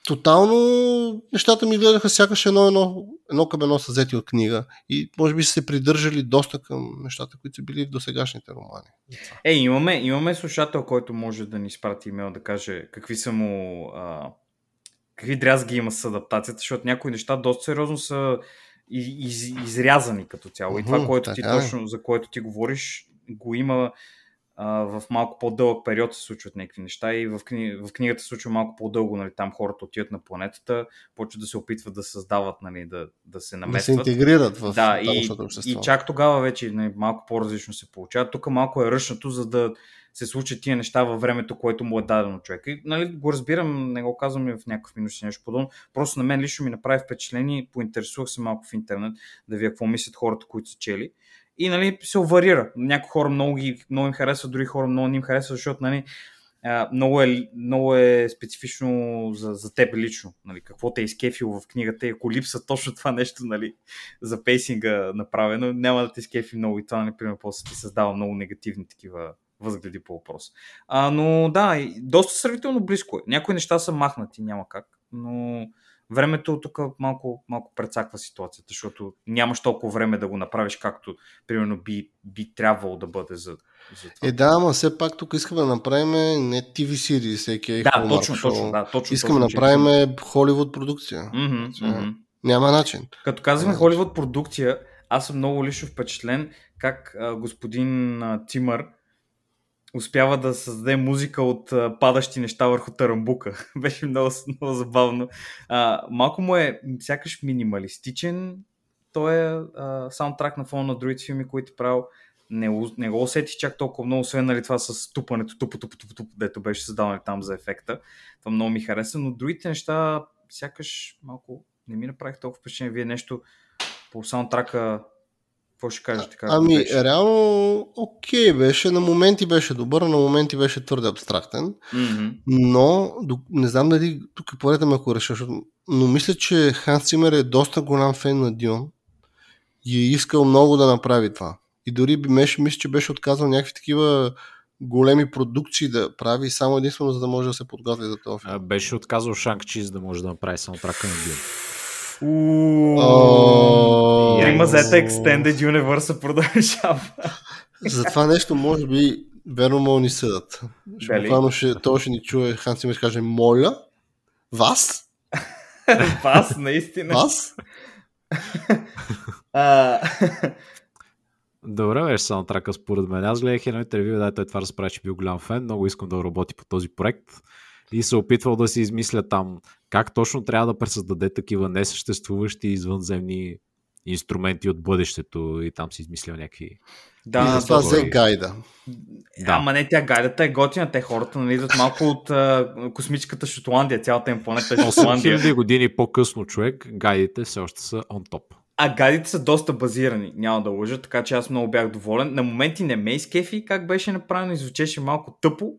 Speaker 2: тотално нещата ми гледаха сякаш едно, едно, едно към едно са взети от книга и може би са се придържали доста към нещата, които са били в досегашните романи.
Speaker 3: Е, имаме, имаме слушател, който може да ни изпрати имейл да каже какви са му а, какви дрязги има с адаптацията, защото някои неща доста сериозно са из, изрязани като цяло. И това, което ти
Speaker 2: така е.
Speaker 3: точно, за което ти говориш, го има в малко по-дълъг период се случват някакви неща и в, кни... в книгата се случва малко по-дълго, нали, там хората отиват на планетата, почват да се опитват да създават, нали, да, да се
Speaker 2: Да се
Speaker 3: наместват.
Speaker 2: интегрират в
Speaker 3: да, и,
Speaker 2: общество.
Speaker 3: и чак тогава вече нали, малко по-различно се получава. Тук малко е ръчнато, за да се случат тия неща във времето, което му е дадено човек. И, нали, го разбирам, не го казвам и в някакъв минус нещо подобно. Просто на мен лично ми направи впечатление, поинтересувах се малко в интернет да видя какво мислят хората, които са чели. И нали, се варира. Някои хора много, ги, много им харесват, други хора много не им харесват, защото нали, много, е, много е специфично за, за теб лично. Нали, какво те е изкефило в книгата и ако липса точно това нещо нали, за пейсинга направено, няма да те изкефи много и това, нали, примерно, после ти създава много негативни такива възгледи по въпрос. А, но да, доста сравнително близко е. Някои неща са махнати, няма как, но времето тук малко, малко прецаква ситуацията, защото нямаш толкова време да го направиш, както примерно би, би трябвало да бъде за, за това.
Speaker 2: Е, да, ама все пак тук искаме да направим не TV series, всеки
Speaker 3: да, точно, точно, да, точно.
Speaker 2: Искаме да направим Холивуд продукция.
Speaker 3: Мгм, мгм.
Speaker 2: Няма начин.
Speaker 3: Като казваме. Холивуд продукция, аз съм много лично впечатлен как а, господин а, Тимър успява да създаде музика от падащи неща върху тарамбука. Беше много, много забавно. А, малко му е сякаш минималистичен. Той е а, саундтрак на фона на другите филми, които е правил. Не, не го усети чак толкова много, освен нали, това с тупането, тупо, тупо, тупо, тупо, дето беше създаване там за ефекта. Това много ми хареса, но другите неща сякаш малко не ми направих толкова впечатление. Вие нещо по саундтрака, какво ще кажете? Как
Speaker 2: Ами,
Speaker 3: беше?
Speaker 2: реално, окей беше. На моменти беше добър, на моменти беше твърде абстрактен.
Speaker 3: Мгм.
Speaker 2: Но, не знам дали тук поредем ако реша, но мисля, че Ханс Цимер е доста голям фен на Дюн и е искал много да направи това. И дори би беше, мисля, че беше отказал някакви такива големи продукции да прави, само единствено за да може да се подготви за този филм.
Speaker 1: А, Беше отказал Шанг-Чи, за да може да направи саундтрака на Дюн. Яйц.
Speaker 3: зета Extended Universe продължава.
Speaker 2: За това нещо, може би, верно мога ни съдат. Буквално ще, той ще ни чуе, Ханс Цимер ще каже, моля, вас?
Speaker 3: Вас, наистина.
Speaker 2: Вас?
Speaker 1: Добре беше саундтрака според мен. Аз гледах едно интервю, да, той това разправя, че бил голям фен. Много искам да работи по този проект. И се опитвал да се измисля там как точно трябва да пресъздаде такива несъществуващи извънземни инструменти от бъдещето и там си измислял някакви...
Speaker 2: и
Speaker 3: да,
Speaker 2: за това
Speaker 1: добре.
Speaker 2: взе гайда.
Speaker 1: Да.
Speaker 3: Ама не, тя гайдата е готина, те хората нали, идват малко от а, космическата Шотландия, цялата им планета е Шотландия.
Speaker 1: 8000 години по-късно човек, гайдите все още са on top.
Speaker 3: А гайдите са доста базирани, няма да лъжа, така че аз много бях доволен. На моменти не ме изкефи как беше направено и звучеше малко тъпо,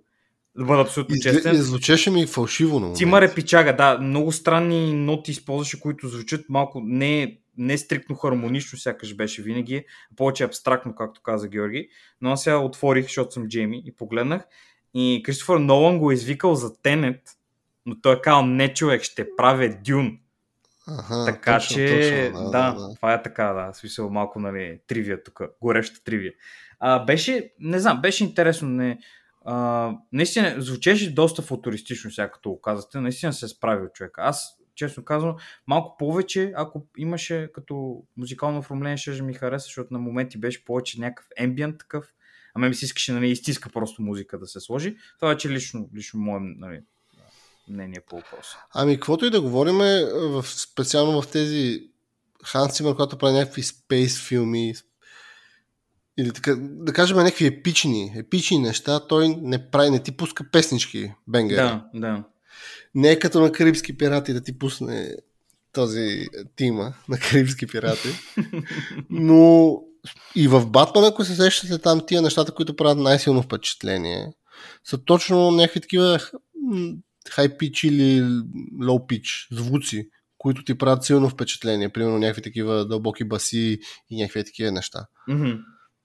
Speaker 3: да бъда абсолютно честен.
Speaker 2: Изгле- Звучеше ми фалшиво на
Speaker 3: Тимър е пичага, да. Много странни ноти използваше, които звучат малко не, не стриктно хармонично, сякаш беше винаги, повече абстрактно, както каза Георги. Но аз сега отворих, защото съм Джейми и погледнах. И Кристофър Нолан го е извикал за Тенет, но той е казал, не човек, ще правя Дюн.
Speaker 2: Аха,
Speaker 3: Така
Speaker 2: точно,
Speaker 3: че,
Speaker 2: точно,
Speaker 3: да, да, това е така, да. Смисъл малко, нали, тривия тук, гореща тривия. А, беше, не знам, беше интересно. Не, наистина, звучеше доста футуристично, сега като го казахте. Наистина се е справил човек. Аз, честно казвам, малко повече, ако имаше като музикално оформление, ще ми хареса, защото на моменти беше повече някакъв ембиент такъв. А ми се искаше, нали, изтиска просто музика да се сложи. Това вече лично, лично мое, нали, мнение по въпроса.
Speaker 2: Ами, каквото и да говорим, в, специално в тези Ханс Цимър, когато прави някакви спейс филми, или така, да кажем някакви епични, епични неща, той не прави, не ти пуска песнички, бенгери.
Speaker 3: Да, да.
Speaker 2: Не е като на Карибски пирати да ти пусне този тима на Карибски пирати. Но и в Батман, ако се сещате там тия нещата, които правят най-силно впечатление, са точно някакви такива хай пич или лоу пич звуци, които ти правят силно впечатление. Примерно някакви такива дълбоки баси и някакви такива неща.
Speaker 3: Мгм.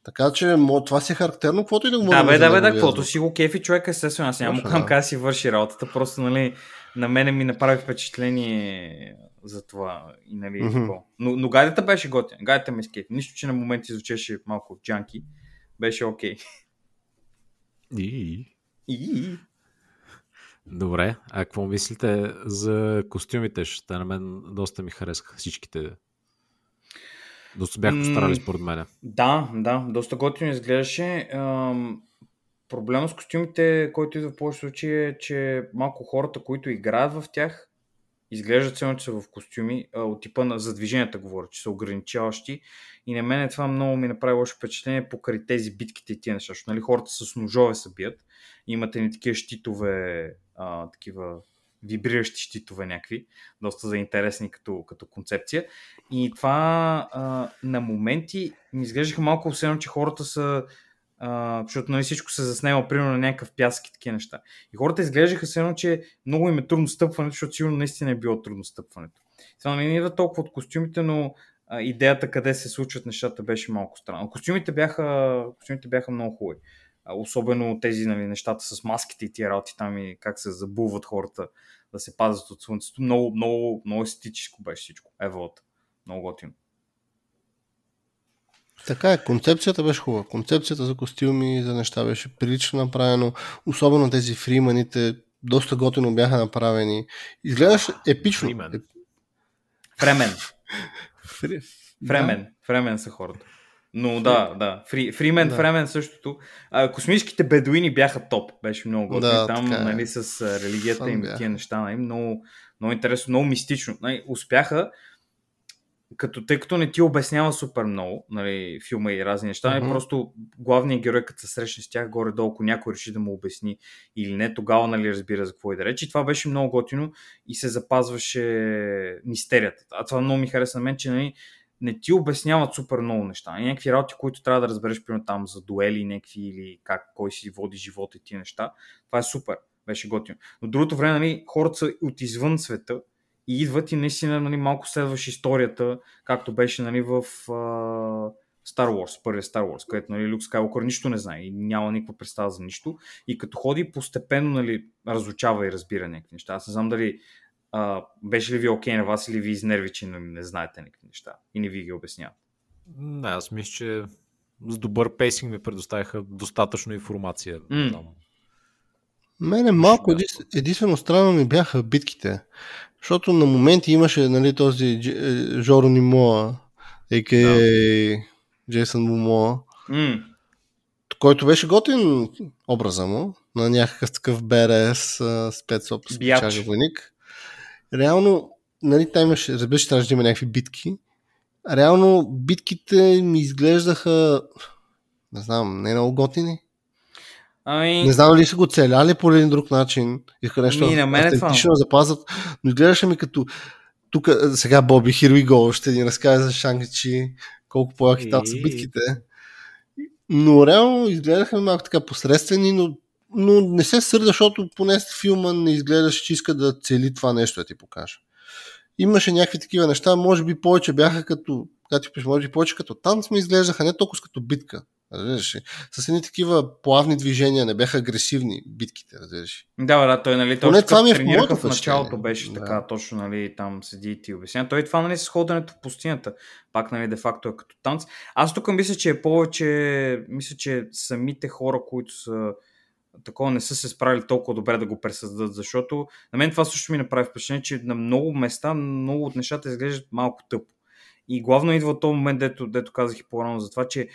Speaker 2: Така че това си е характерно, каквото и да говорим.
Speaker 3: Да, бе, да, бе, да, каквото си го кефи човек, естествено, аз няма му
Speaker 2: Точно,
Speaker 3: кам
Speaker 2: да.
Speaker 3: как си върши работата, просто, нали, на мене ми направи впечатление за това и нали,
Speaker 2: Мгм.
Speaker 3: такова. но, но гайдата беше готина, гайдата ме скефи, нищо, че на моменти звучеше малко джанки, беше окей.
Speaker 1: И...
Speaker 3: И...
Speaker 1: Добре, а какво мислите за костюмите? Ще на мен доста ми харесаха всичките. Доста бях постарали според мен.
Speaker 3: Да, да, доста готино изглеждаше. Проблема с костюмите, който идва в повече случаи е, че малко хората, които играят в тях, изглеждат едно, че са в костюми, от типа на за движенията говоря, че са ограничаващи. И на мен това много ми направи лошо впечатление покрай тези битките и тия неща. Защото, нали, хората с ножове се бият. Имате ни такива щитове, а, такива вибриращи щитове някакви, доста заинтересни като, като концепция. И това а, на моменти ми изглеждаха малко едно, че хората са а, защото нали, всичко се заснема примерно на някакъв пясък и такива неща. И хората изглеждаха едно, че много им е трудно стъпването, защото сигурно наистина е било трудно стъпването. Това не идва толкова от костюмите, но а, идеята къде се случват нещата беше малко странна. Костюмите бяха, костюмите бяха много хубави. Особено тези нали, нещата с маските и тия работи там и как се забуват хората да се пазят от слънцето. Много, много, много естетическо беше всичко. Еволата. Много готино.
Speaker 2: Така е, концепцията беше хубава. Концепцията за костюми и за неща беше прилично направено. Особено тези фриманите доста готино бяха направени. Изглеждаше епично.
Speaker 1: Фриман.
Speaker 2: Е,
Speaker 3: Фремен.
Speaker 2: фри...
Speaker 3: Фремен. Фремен са хората. Но да, да. Фри, Фримен,
Speaker 2: Да.
Speaker 3: Фремен същото. А, космическите бедуини бяха топ. Беше много готино.
Speaker 2: Да,
Speaker 3: Там,
Speaker 2: така е.
Speaker 3: нали, с религията им,
Speaker 2: бяха.
Speaker 3: тия неща, нали, много, много интересно, много мистично. Нали, успяха, като, тъй като не ти обяснява супер много, нали, филма и разни неща, mm-hmm. просто главният герой, като се срещне с тях, горе-долу, ако някой реши да му обясни или не, тогава нали, разбира за какво и да рече. И това беше много готино и се запазваше мистерията. А това много ми хареса на мен, че нали, не ти обясняват супер много неща. И някакви работи, които трябва да разбереш, примерно там за дуели, някакви или как, кой си води живота и тия неща. Това е супер. Беше готино. Но другото време, нали, хората са от извън света и идват и наистина нали, малко следваш историята, както беше нали, в а, Star Wars, първия Star Wars, където нали, Люк Скайуокър нищо не знае и няма никаква представа за нищо. И като ходи постепенно нали, разучава и разбира някакви неща. Аз не знам дали а, беше ли ви окей на вас или ви изнерви, че не, не знаете някакви неща и не ви ги обясняват.
Speaker 1: Не, аз мисля, че с добър пейсинг ми предоставиха достатъчно информация.
Speaker 3: М.
Speaker 1: Не знам.
Speaker 2: Мене малко единствено, странно ми бяха битките. Защото на моменти имаше нали, този е, Жоро Нимоа, а.к.а. Джейсън Момоа, който беше готин образа му, на някакъв такъв БРС спецоп, войник. Реално, нали, там имаше, разбира се, трябваше да има някакви битки. Реално, битките ми изглеждаха, не знам, не много готини.
Speaker 3: Ами,
Speaker 2: Не знам дали са го целяли по един друг начин. Иска нещо
Speaker 3: Ми, на мен е
Speaker 2: автентично запазят. Но изглеждаше ми като тук сега Боби Here we go ще ни разкаже за Шанг-Чи, колко по-яки там са
Speaker 1: И-
Speaker 2: битките. Но реално изгледаха малко така посредствени, но, но не се сърда, защото поне филма не изглеждаше, че иска да цели това нещо да ти покаже. Имаше някакви такива неща, може би повече бяха като, пише, може би повече като танц ми изглеждаха, не толкова като битка. Разбираш? С едни такива плавни движения, не бяха агресивни битките, разбираш.
Speaker 3: Да, да, той, нали, точно
Speaker 2: това
Speaker 3: като
Speaker 2: ми е в моето
Speaker 3: в началото беше
Speaker 2: Да.
Speaker 3: така, точно, нали, там седи и ти обясня. Той това, нали, с ходенето в пустинята, пак, нали, де-факто е като танц. Аз тук мисля, че е повече, мисля, че самите хора, които са такова не са се справили толкова добре да го пресъздадат, защото на мен това също ми направи впечатление, че на много места много от нещата изглеждат малко тъпо. И главно идва този момент, дето, дето казах и по-рано за това, че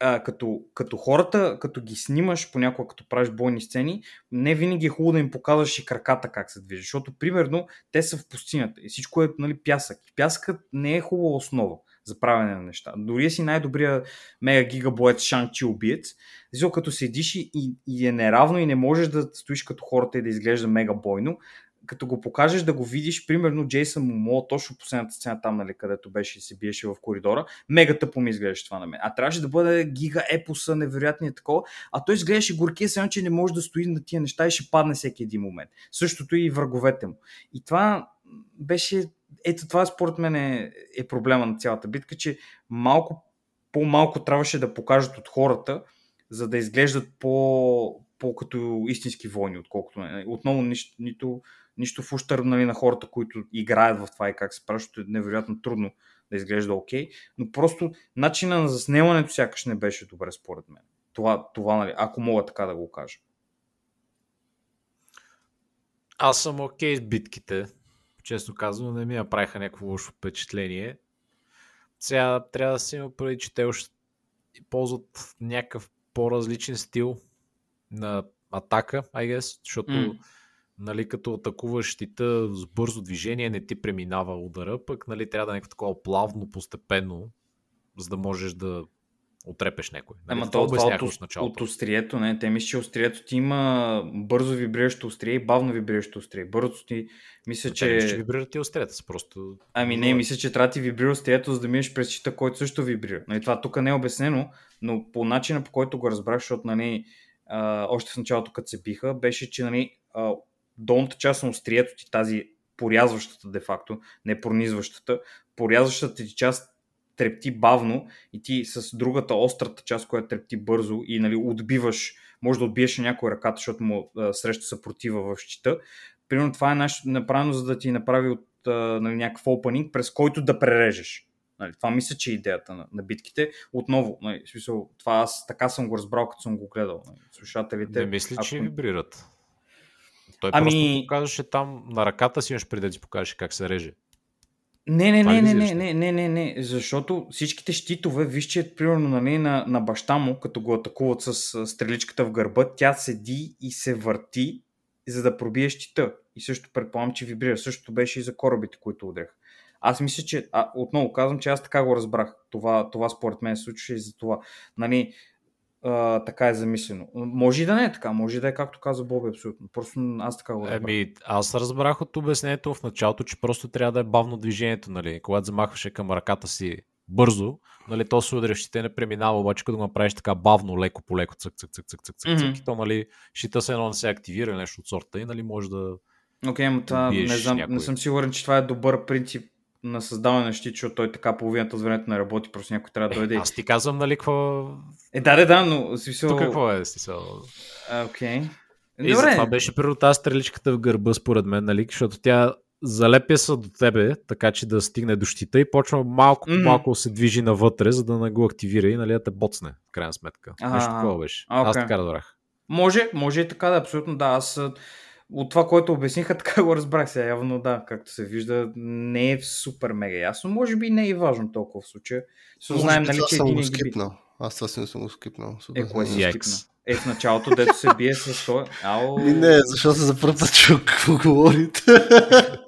Speaker 3: а, като, като хората, като ги снимаш понякога, като правиш бойни сцени, не винаги е хубаво да им показваш и краката как се движи. Защото, примерно, те са в пустинята и всичко е нали, пясък. Пясъкът не е хубава основа за правене на неща. Дори си най-добрия мега гигабоет Шанг-Чи убиец, защото като седиш и, и, е неравно и не можеш да стоиш като хората и да изглежда мега бойно, като го покажеш да го видиш, примерно Джейсън Момо, точно последната сцена там, нали, където беше и се биеше в коридора, мега тъпо ми изглеждаше това на мен. А трябваше да бъде гига епоса, невероятният такова, а той изглеждаше горкия, само че не може да стои на тия неща и ще падне всеки един момент. Същото и враговете му. И това беше, ето това според мен е, е проблема на цялата битка, че малко по-малко трябваше да покажат от хората, за да изглеждат по, по като истински войни, отколкото. Отново нищо, нито, нищо в ущърб нали, на хората, които играят в това и как се защото е невероятно трудно да изглежда окей, okay, но просто начина на заснемането сякаш не беше добре според мен. Това, това нали, ако мога така да го кажа.
Speaker 1: Аз съм окей okay с битките. Честно казвам, не ми направиха някакво лошо впечатление. Сега трябва да се има преди, че те още ползват някакъв по-различен стил на атака, I guess, защото mm. нали, като атакуваш щита с бързо движение не ти преминава удара, пък нали, трябва да е някакво такова плавно, постепенно, за да можеш да отрепеш някой. Нали?
Speaker 3: Ама това, това от, от, от острието, не, те мисля, че острието ти има бързо вибриращо острие и бавно вибриращо острие. Бързо ти, мисля,
Speaker 1: Но
Speaker 3: че... Те,
Speaker 1: че вибрират ти остриета са просто...
Speaker 3: Ами не, мисля, че трябва да ти вибрира острието, за да минеш през щита, който също вибрира. Нали, това тук не е обяснено, но по начина, по който го разбрах, защото нали, а, още в началото, като се биха, беше, че нали, а, долната част на острието ти, тази порязващата де-факто, не пронизващата, порязващата ти част трепти бавно и ти с другата острата част, която трепти бързо и нали, отбиваш, може да отбиеш някой ръката, защото му а, среща съпротива в щита. Примерно това е нещо направено, за да ти направи от а, нали, някакъв опенинг, през който да прережеш. Нали, това мисля, че е идеята на, на битките. Отново, нали, смисъл, това аз така съм го разбрал, като съм го гледал. Нали, слушателите.
Speaker 1: Не мисли, ако... че вибрират. Той ами... просто показваше там на ръката си, имаш преди да си покажеш как се реже.
Speaker 3: Не, не, не, не, не, не, не, не, не, защото всичките щитове, виж, че примерно нали, на, на баща му, като го атакуват с стреличката в гърба, тя седи и се върти, за да пробие щита. И също предполагам, че вибрира. Същото беше и за корабите, които удрях. Аз мисля, че, а, отново казвам, че аз така го разбрах. Това, това според мен се случваше и за това. Нали, а, така е замислено. Може и да не е така, може и да е както каза Боби, абсолютно. Просто аз така го разбрах.
Speaker 1: Еми, аз разбрах от обяснението в началото, че просто трябва да е бавно движението, нали. Когато замахваше към ръката си бързо, нали, то се удря, ще не преминава, обаче като го направиш така бавно, леко по леко, цък, цък, цък, цък, цък, цък, mm-hmm. то, нали, щита се едно не се активира нещо от сорта и, нали, може да
Speaker 3: Окей, okay, това не, знам, някой. не съм сигурен, че това е добър принцип на създаване на щит, защото той така половината от времето не работи, просто някой трябва да дойде. Е,
Speaker 1: аз ти казвам, нали, какво...
Speaker 3: Е, да, да, да, но смисъл...
Speaker 1: Тук какво е, смисъл?
Speaker 3: Окей. Okay.
Speaker 1: И Добре. това беше първо тази стреличката в гърба, според мен, нали, защото тя залепя се до тебе, така че да стигне до щита и почва малко по mm-hmm. малко се движи навътре, за да не го активира и нали, да те боцне, в крайна сметка. А, Нещо такова беше. Okay. Аз така разбрах.
Speaker 3: Може, може и така да, абсолютно да. Аз от това, което обясниха, така го разбрах сега. Явно да, както се вижда, не е супер мега ясно. Може би не е и важно толкова в случая. Се знаем, нали, че един
Speaker 2: скипнал. Аз това си не съм го скипнал.
Speaker 3: Е, кое си скипнал? Е, в началото, дето се бие с това. Ау...
Speaker 2: Не, защото се за първ път чук, какво говорите.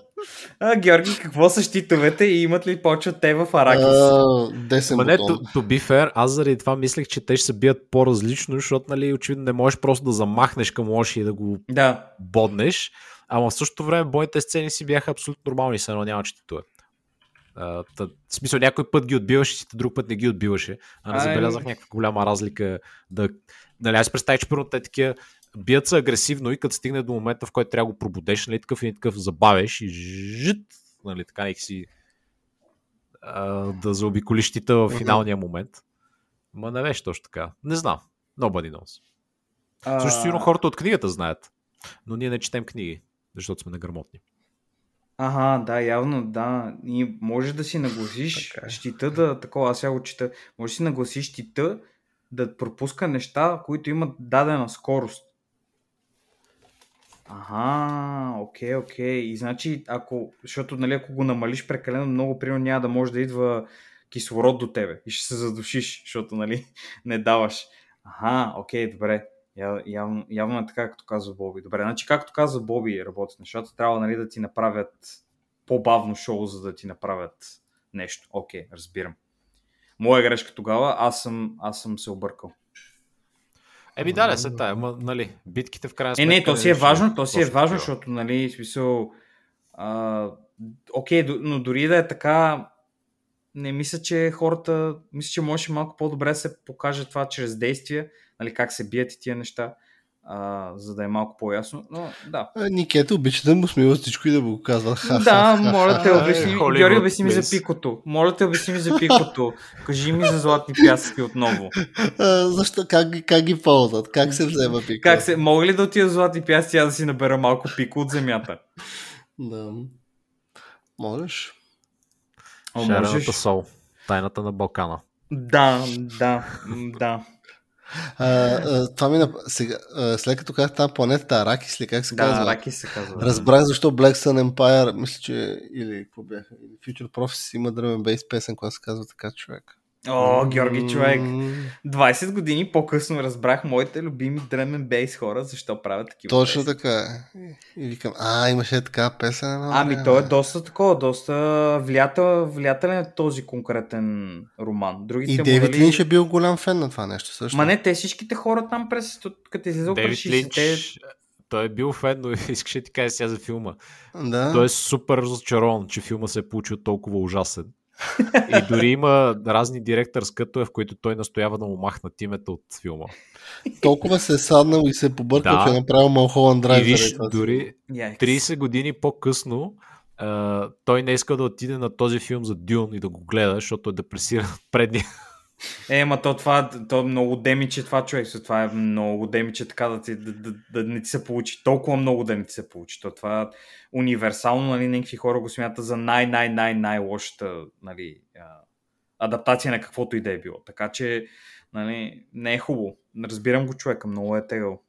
Speaker 3: А, Георги, какво са щитовете и имат ли почва те в Аракис?
Speaker 2: Uh,
Speaker 1: Ма не, to, to be fair, аз заради това мислех, че те ще се бият по-различно, защото нали, очевидно не можеш просто да замахнеш към лоши и да го
Speaker 3: да.
Speaker 1: боднеш. Ама в същото време бойните сцени си бяха абсолютно нормални, се едно няма щитове. Uh, тъ, в смисъл, някой път ги отбиваше, друг път не ги отбиваше. А не забелязах някаква голяма разлика. Да, нали, аз представя, че първо те такива бият се агресивно и като стигне до момента, в който трябва да го пробудеш, нали, такъв и такъв забавеш и жит, нали, така нека си а, да заобиколиш тита в финалния момент. Ма не беше точно така. Не знам. Nobody knows. Също сигурно хората от книгата знаят. Но ние не четем книги, защото сме неграмотни.
Speaker 3: Ага, да, явно, да. И може да си нагласиш щита да, такова, аз сега го чета, може да си нагласиш щита да пропуска неща, които имат дадена скорост. Ага, окей, окей. И значи, ако, защото нали, ако го намалиш прекалено много, примерно няма да може да идва кислород до тебе и ще се задушиш, защото нали, не даваш. Ага, окей, добре. Я, явно, явно е така, както казва Боби. Добре, значи както казва Боби работят нещата, трябва нали, да ти направят по-бавно шоу, за да ти направят нещо. Окей, разбирам. Моя грешка тогава, аз съм, аз съм се объркал.
Speaker 1: Еби да, не се тая, ма, нали, битките в крайна
Speaker 3: сметка... Е, не, то си е важно, то си е важно, защото, нали, смисъл... А, окей, но дори да е така, не мисля, че хората, мисля, че може малко по-добре да се покаже това чрез действия, нали, как се бият и тия неща. А, за да е малко по-ясно. Но да.
Speaker 2: Никета обича да му смива всичко и да му го казва. Ха,
Speaker 3: Да, моля те, обясни ми.
Speaker 1: Холивуд,
Speaker 3: Георги, обясни ми за пикото. Моля те, обясни ми за пикото. Кажи ми за златни пясъци отново.
Speaker 2: А, защо? Как, ги- как ги ползват? Как се взема пика?
Speaker 3: Как се, мога ли да отида златни пясъци, аз да си набера малко пико от земята?
Speaker 2: Да. Можеш.
Speaker 3: О,
Speaker 1: Шарената
Speaker 3: можеш.
Speaker 1: сол. Тайната на Балкана.
Speaker 3: Да, да, да.
Speaker 2: А, а, това ми нап... сега, а, след като казах там планетата Аракис ли, как се
Speaker 3: Да,
Speaker 2: казва?
Speaker 3: раки се казва.
Speaker 2: Разбрах защо Black Sun Empire, мисля, че или какво бяха, или Future Prophecy има дръмен бейс песен, която се казва така човек.
Speaker 3: О, Георги, човек.
Speaker 2: М,
Speaker 3: 20 години по-късно разбрах моите любими дремен бейс хора, защо правят такива
Speaker 2: Точно
Speaker 3: песни.
Speaker 2: така е. И викам, а, имаше така песен. но
Speaker 3: Ами той е доста такова, доста влиятел, влиятелен е този конкретен роман. Другите
Speaker 2: И Дейвид
Speaker 3: нали-
Speaker 2: Линч е бил голям фен на това нещо също.
Speaker 3: Ма не, те всичките хора там през, като излизал през
Speaker 1: Дейвид
Speaker 3: 60-те,
Speaker 1: Линч, той е бил фен, но искаше ти кажа сега за филма.
Speaker 2: Да.
Speaker 1: Той е супер разочарован, че филма се е получил толкова ужасен. И дори има разни директор скътове, в които той настоява да му махнат името от филма.
Speaker 2: Толкова се е саднал и се е побъркал,
Speaker 1: Да.
Speaker 2: че е направил Малхоланд
Speaker 1: И
Speaker 2: Драйв.
Speaker 1: виж,
Speaker 2: заради това.
Speaker 1: дори
Speaker 3: Яйкс.
Speaker 1: 30 години по-късно а, той не иска да отиде на този филм за Дюн и да го гледа, защото е депресиран от предния.
Speaker 3: Е, ма то това, то е много демиче това човек, това е много демиче така да, ти, да, да, да не ти се получи, толкова много да не ти се получи. То това е универсално, нали, някакви хора го смятат за най-най-най-най-лошата, нали, адаптация на каквото и да е било. Така че, нали, не е хубаво. Разбирам го човека, много е тегъл.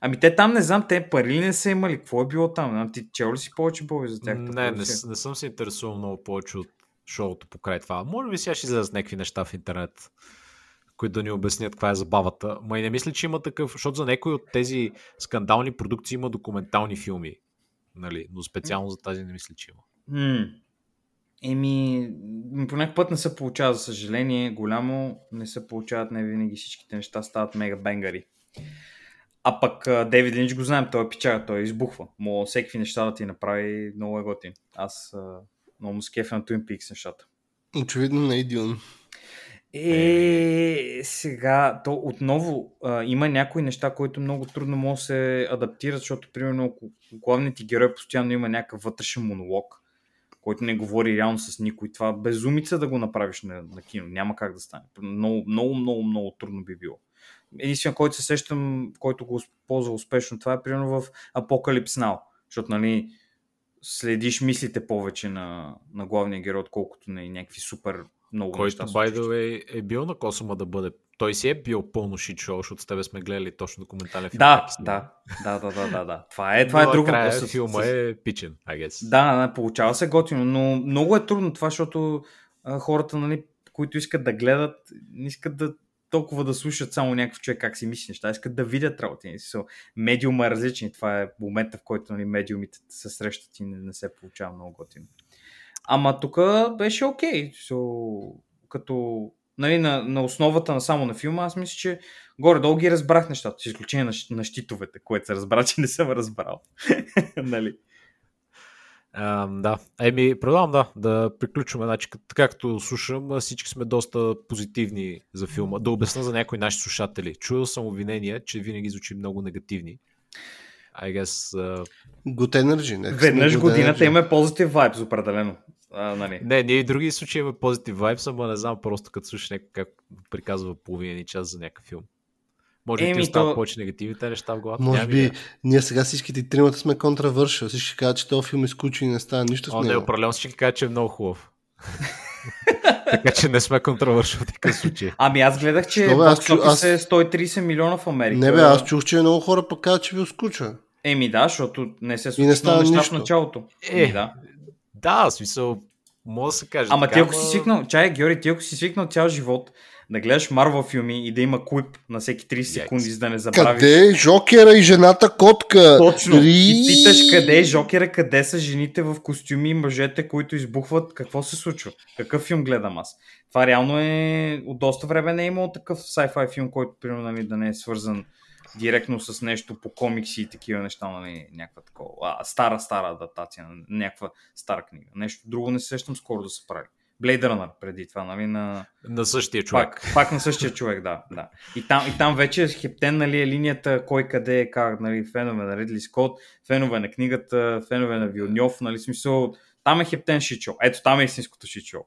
Speaker 3: Ами те там не знам, те пари ли не са имали, какво е било там? Ти чел ли си повече Боби за тях?
Speaker 1: Не, не, с- не съм се интересувал много повече от шоуто покрай това. Може би сега ще излезат някакви неща в интернет, които да ни обяснят каква е забавата. Ма и не мисля, че има такъв, защото за някои от тези скандални продукции има документални филми. Нали? Но специално за тази не мисля, че има.
Speaker 3: М. Еми, по някакъв път не се получава, за съжаление, голямо не се получават, не винаги всичките неща стават мега бенгари. А пък Дейвид Линч го знаем, той е пичага, той избухва. Мога всеки неща да ти направи много е готин. Аз много му скефя на Twin Peaks нещата.
Speaker 2: Очевидно не е Дюн.
Speaker 3: Е, сега, то отново а, има някои неща, които много трудно могат да се адаптират, защото, примерно, главният ти герой постоянно има някакъв вътрешен монолог, който не говори реално с никой, това безумица да го направиш на, на кино. Няма как да стане. Много, много, много, много трудно би било. Единствено, който се сещам, който го ползва успешно, това е примерно в Апокалипс Now, защото, нали, следиш мислите повече на, на главния герой, отколкото на някакви супер много
Speaker 1: Който,
Speaker 3: неща.
Speaker 1: by the way, е бил на Косома да бъде. Той си е бил пълно шит шоу, защото с тебе сме гледали точно документален филм.
Speaker 3: Да,
Speaker 1: е
Speaker 3: да, да, да, да, да, да. Това е, това е
Speaker 1: Но
Speaker 3: друго.
Speaker 1: накрая
Speaker 3: С- с-
Speaker 1: филма е пичен, I guess.
Speaker 3: Да, да, получава се готино, но много е трудно това, защото а, хората, нали, които искат да гледат, не искат да толкова да слушат само някакъв човек как си мисли неща, искат да видят работи. Медиума е различен. Това е момента, в който нали, медиумите се срещат и не, не се получава много готино. Ама тук беше окей. So, като нали, на, на основата на само на филма, аз мисля, че горе-долу ги разбрах нещата, с изключение на, на щитовете, което се разбра, че не съм разбрал. нали?
Speaker 1: А, да. Еми, предлагам да, да приключваме. Значи, както слушам, всички сме доста позитивни за филма. Да обясна за някои наши слушатели. Чуил съм обвинения, че винаги звучи много негативни. I guess, а,
Speaker 2: Good Energy. сме
Speaker 3: Веднъж
Speaker 2: Good
Speaker 3: годината
Speaker 2: Energy.
Speaker 3: има позитив вайбс, определено. А, нали.
Speaker 1: не, ние и други случаи имаме позитив вайбс, ама не знам просто като слушаш някой как приказва половина час за някакъв филм. Може би ти
Speaker 3: Еми,
Speaker 1: остават
Speaker 3: то-
Speaker 1: повече негативните неща в главата.
Speaker 2: Може би ние сега всичките тримата сме контравършил. Всички казват, че този филм е скучен и не става нищо
Speaker 1: О,
Speaker 2: с
Speaker 1: не,
Speaker 2: него.
Speaker 1: определено всички казват, че е много хубав. така че не сме контравършил в такъв случай.
Speaker 3: Ами аз гледах, че
Speaker 2: Що бе, аз чу-
Speaker 3: офис
Speaker 2: аз-
Speaker 3: е 130 милиона в Америка.
Speaker 2: Не бе, аз чух, че много хора пък казват, че ви скуча.
Speaker 3: Еми да, защото не се
Speaker 2: не
Speaker 3: случва
Speaker 2: става
Speaker 3: неща
Speaker 2: нищо.
Speaker 3: в началото.
Speaker 1: Е,
Speaker 3: Еми, да.
Speaker 1: Да, смисъл, може да се каже.
Speaker 3: Ама
Speaker 1: така,
Speaker 3: ти ако си свикнал, чай, Георги, ти ако си свикнал цял живот да гледаш Марвел филми и да има клип на всеки 30
Speaker 1: Yikes.
Speaker 3: секунди, за да не забравиш.
Speaker 2: Къде е Жокера и жената котка?
Speaker 3: Точно.
Speaker 2: Ри-
Speaker 3: И питаш къде е Жокера, къде са жените в костюми и мъжете, които избухват. Какво се случва? Какъв филм гледам аз? Това реално е... От доста време не е имало такъв sci-fi филм, който примерно нали, да не е свързан директно с нещо по комикси и такива неща, нали, някаква такова. А, стара, стара адаптация на някаква стара книга. Нещо друго не се сещам скоро да се прави. Blade Runner преди това, нали? На...
Speaker 1: На същия човек.
Speaker 3: Пак, пак на същия човек, да. да. И, там, и там вече хептен нали, е линията кой къде е как, нали, фенове на Ридли Скот, фенове на книгата, фенове на Вилньов, нали, смисъл, там е хептен шичо. Ето там е истинското шичо.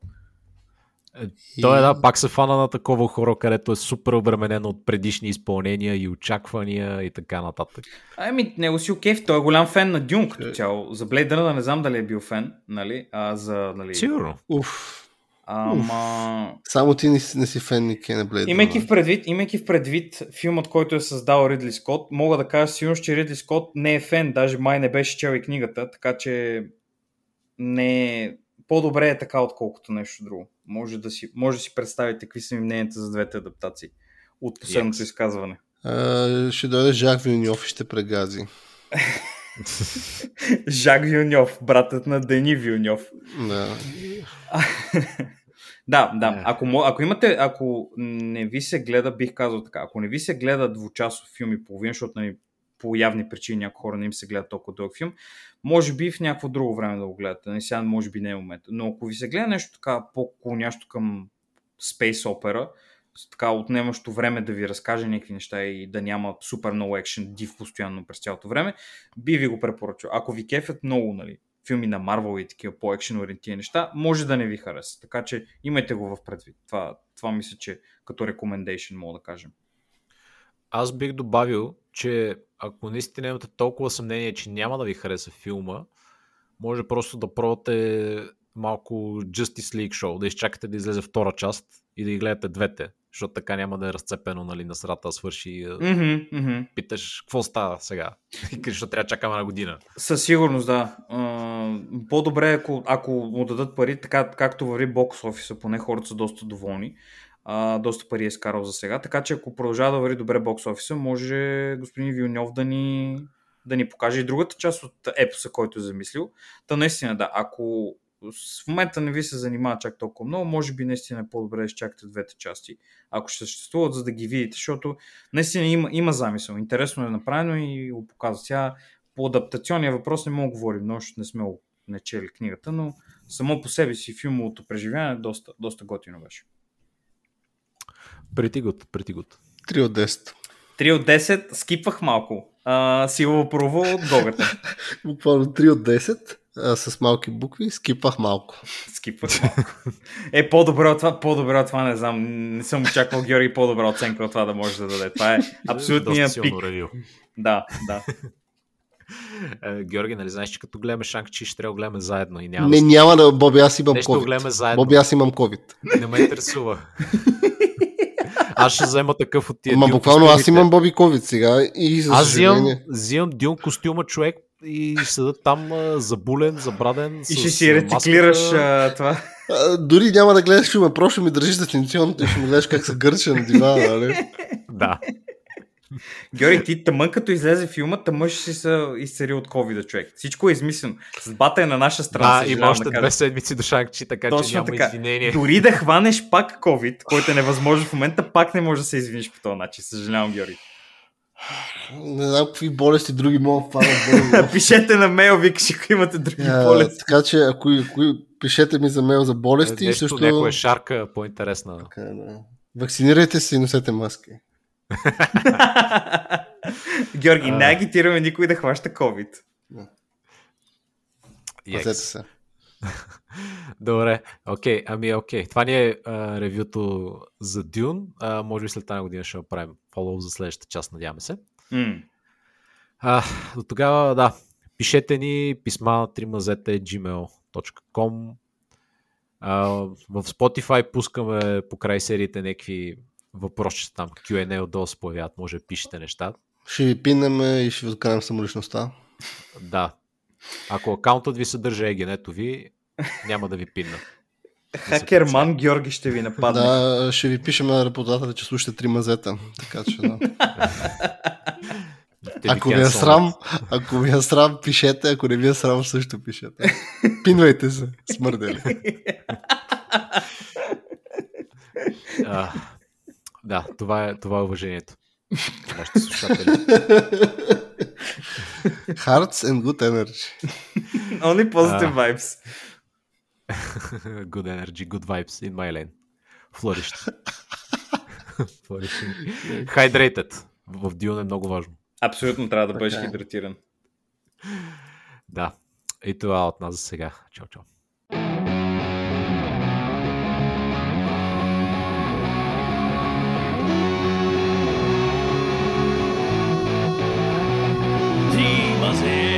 Speaker 1: Той е, да, пак се фана на такова хора, където е супер обременено от предишни изпълнения и очаквания и така нататък.
Speaker 3: Ами, него си окей, той е голям фен на Дюн като цяло. За Blade Runner не знам дали е бил фен, нали? А за, нали...
Speaker 1: Сигурно.
Speaker 2: Уф.
Speaker 3: Ама...
Speaker 2: Само ти не, си- не си фен ни Кене Блейд.
Speaker 3: Имайки в, предвид, имайки в предвид филмът, който е създал Ридли Скот, мога да кажа сигурно, че Ридли Скот не е фен, даже май не беше чел и книгата, така че не е... По-добре е така, отколкото нещо друго. Може да си, може да си представите какви са ми мненията за двете адаптации от последното
Speaker 1: Yes.
Speaker 3: изказване.
Speaker 2: А, ще дойде Жак Вилньов и ще прегази.
Speaker 3: Жак Вилньов, братът на Дени Вилньов.
Speaker 2: Да.
Speaker 3: да, да.
Speaker 1: Е.
Speaker 3: Ако, ако имате, ако не ви се гледа, бих казал така, ако не ви се гледа двучасов филм и половина, защото нали, по явни причини някои хора не им се гледат толкова дълъг филм, може би в някакво друго време да го гледате. Нали, сега може би не е момента. Но ако ви се гледа нещо така по-клонящо към Space Opera, така отнемащо време да ви разкаже някакви неща и да няма супер много екшен див постоянно през цялото време, би ви го препоръчал. Ако ви кефят много, нали, филми на Марвел и такива по-екшен ориентирани неща, може да не ви хареса. Така че имайте го в предвид. Това, това мисля, че като recommendation мога да кажем.
Speaker 1: Аз бих добавил, че ако наистина имате толкова съмнение, че няма да ви хареса филма, може просто да пробвате малко Justice League Show, да изчакате да излезе втора част и да ги гледате двете, защото така няма да е разцепено нали, на срата свърши
Speaker 3: Mm-hmm, mm-hmm.
Speaker 1: питаш какво става сега, защото трябва да чакаме на година.
Speaker 3: Със сигурност, да. По-добре, е, ако, ако му дадат пари, така както върви бокс офиса, поне хората са доста доволни. А, доста пари е скарал за сега. Така че ако продължава да върви добре бокс офиса, може господин Вилньов да ни, да ни покаже и другата част от епоса, който е замислил. Та наистина, да, ако в момента не ви се занимава чак толкова много, може би наистина е по-добре да изчакате двете части, ако ще съществуват, за да ги видите, защото наистина има, има замисъл. Интересно е направено и го показва. Сега по адаптационния въпрос не мога да говорим, но още не сме не чели книгата, но само по себе си филмовото преживяване доста, доста готино беше.
Speaker 1: Pretty good, pretty good.
Speaker 2: 3 от 10.
Speaker 3: 3 от 10, скипвах малко. А, силово прово от Гогата.
Speaker 2: Буквално 3 от 10. А, с малки букви скипах малко.
Speaker 3: Скипвах малко. Е, по-добре от това, по-добре от това не знам. Не съм очаквал Георги по-добра оценка от това да може да даде. Това е абсолютният
Speaker 1: Доста
Speaker 3: пик.
Speaker 1: силно ревю.
Speaker 3: Да, да.
Speaker 1: Е, Георги, нали знаеш, че като гледаме Шанг-Чи, ще трябва да гледаме заедно и няма
Speaker 2: Не,
Speaker 1: да...
Speaker 2: няма да, Боби, аз имам
Speaker 1: Нещо
Speaker 2: COVID.
Speaker 1: гледаме заедно.
Speaker 2: Боби, аз имам COVID.
Speaker 1: Не ме интересува. Аз ще взема такъв от тия
Speaker 2: Ама
Speaker 1: Дюн
Speaker 2: буквално аз имам Боби COVID сега и за
Speaker 1: Аз взимам, взимам Дюн костюма човек и седа там забулен, забраден.
Speaker 3: И ще си рециклираш а, това.
Speaker 2: А, дори няма да гледаш филма, просто ми държиш дистанционното и ще ми гледаш как се гърча на дивана, нали?
Speaker 1: Да.
Speaker 3: Георги, ти тъмън като излезе филма, тъмън ще си се изцери от covid човек. Всичко е измислено. С бата е на наша страна.
Speaker 1: Да, има още
Speaker 3: да
Speaker 1: две седмици до Шанг-Чи, така че
Speaker 3: Точно
Speaker 1: няма
Speaker 3: така.
Speaker 1: извинение.
Speaker 3: Дори да хванеш пак COVID, който е невъзможен в момента, пак не може да се извиниш по този начин. Съжалявам, Георги.
Speaker 2: Не знам какви болести други могат да фанат.
Speaker 3: Пишете на мейл, викаш, ако имате други
Speaker 2: А,
Speaker 3: болести.
Speaker 2: така че, ако, ако пишете ми за мейл за болести,
Speaker 1: Нещо,
Speaker 2: също...
Speaker 1: някоя шарка по-интересна.
Speaker 2: Така, да. Вакцинирайте се и носете маски.
Speaker 3: Георги,
Speaker 1: А.
Speaker 3: не агитираме никой да хваща COVID.
Speaker 2: Пазете
Speaker 1: Yes.
Speaker 2: се.
Speaker 1: Добре, окей, ами окей. Това ни е а, ревюто за Дюн. А, може би след тази година ще направим фоллоу за следващата част, надяваме се.
Speaker 3: М.
Speaker 1: А, до тогава, да, пишете ни писма на trimazete.gmail.com а, В Spotify пускаме по край сериите някакви въпроси там, Q&A отдолу се появяват, може да пишете неща.
Speaker 2: Ще ви пинем и ще ви откарам самоличността.
Speaker 1: Да. Ако акаунтът ви съдържа егенето ви, няма да ви пинна.
Speaker 3: Хакерман Георги ще ви нападне.
Speaker 2: Да, ще ви пишем на репутатора, че слушате три мазета. Така че, да. Ако ви е срам, ако ви е срам, пишете, ако не ви е срам, също пишете. Пинвайте се, смърдели.
Speaker 1: А, да, това е, това е уважението. Нашите слушатели.
Speaker 2: Hearts and good energy.
Speaker 3: Only positive vibes.
Speaker 1: good energy, good vibes in my lane. Flourish. Hydrated. В Dune е много важно.
Speaker 3: Абсолютно трябва да бъдеш
Speaker 2: е.
Speaker 3: хидратиран.
Speaker 1: Да. И това от нас за сега. Чао, чао.
Speaker 4: was here.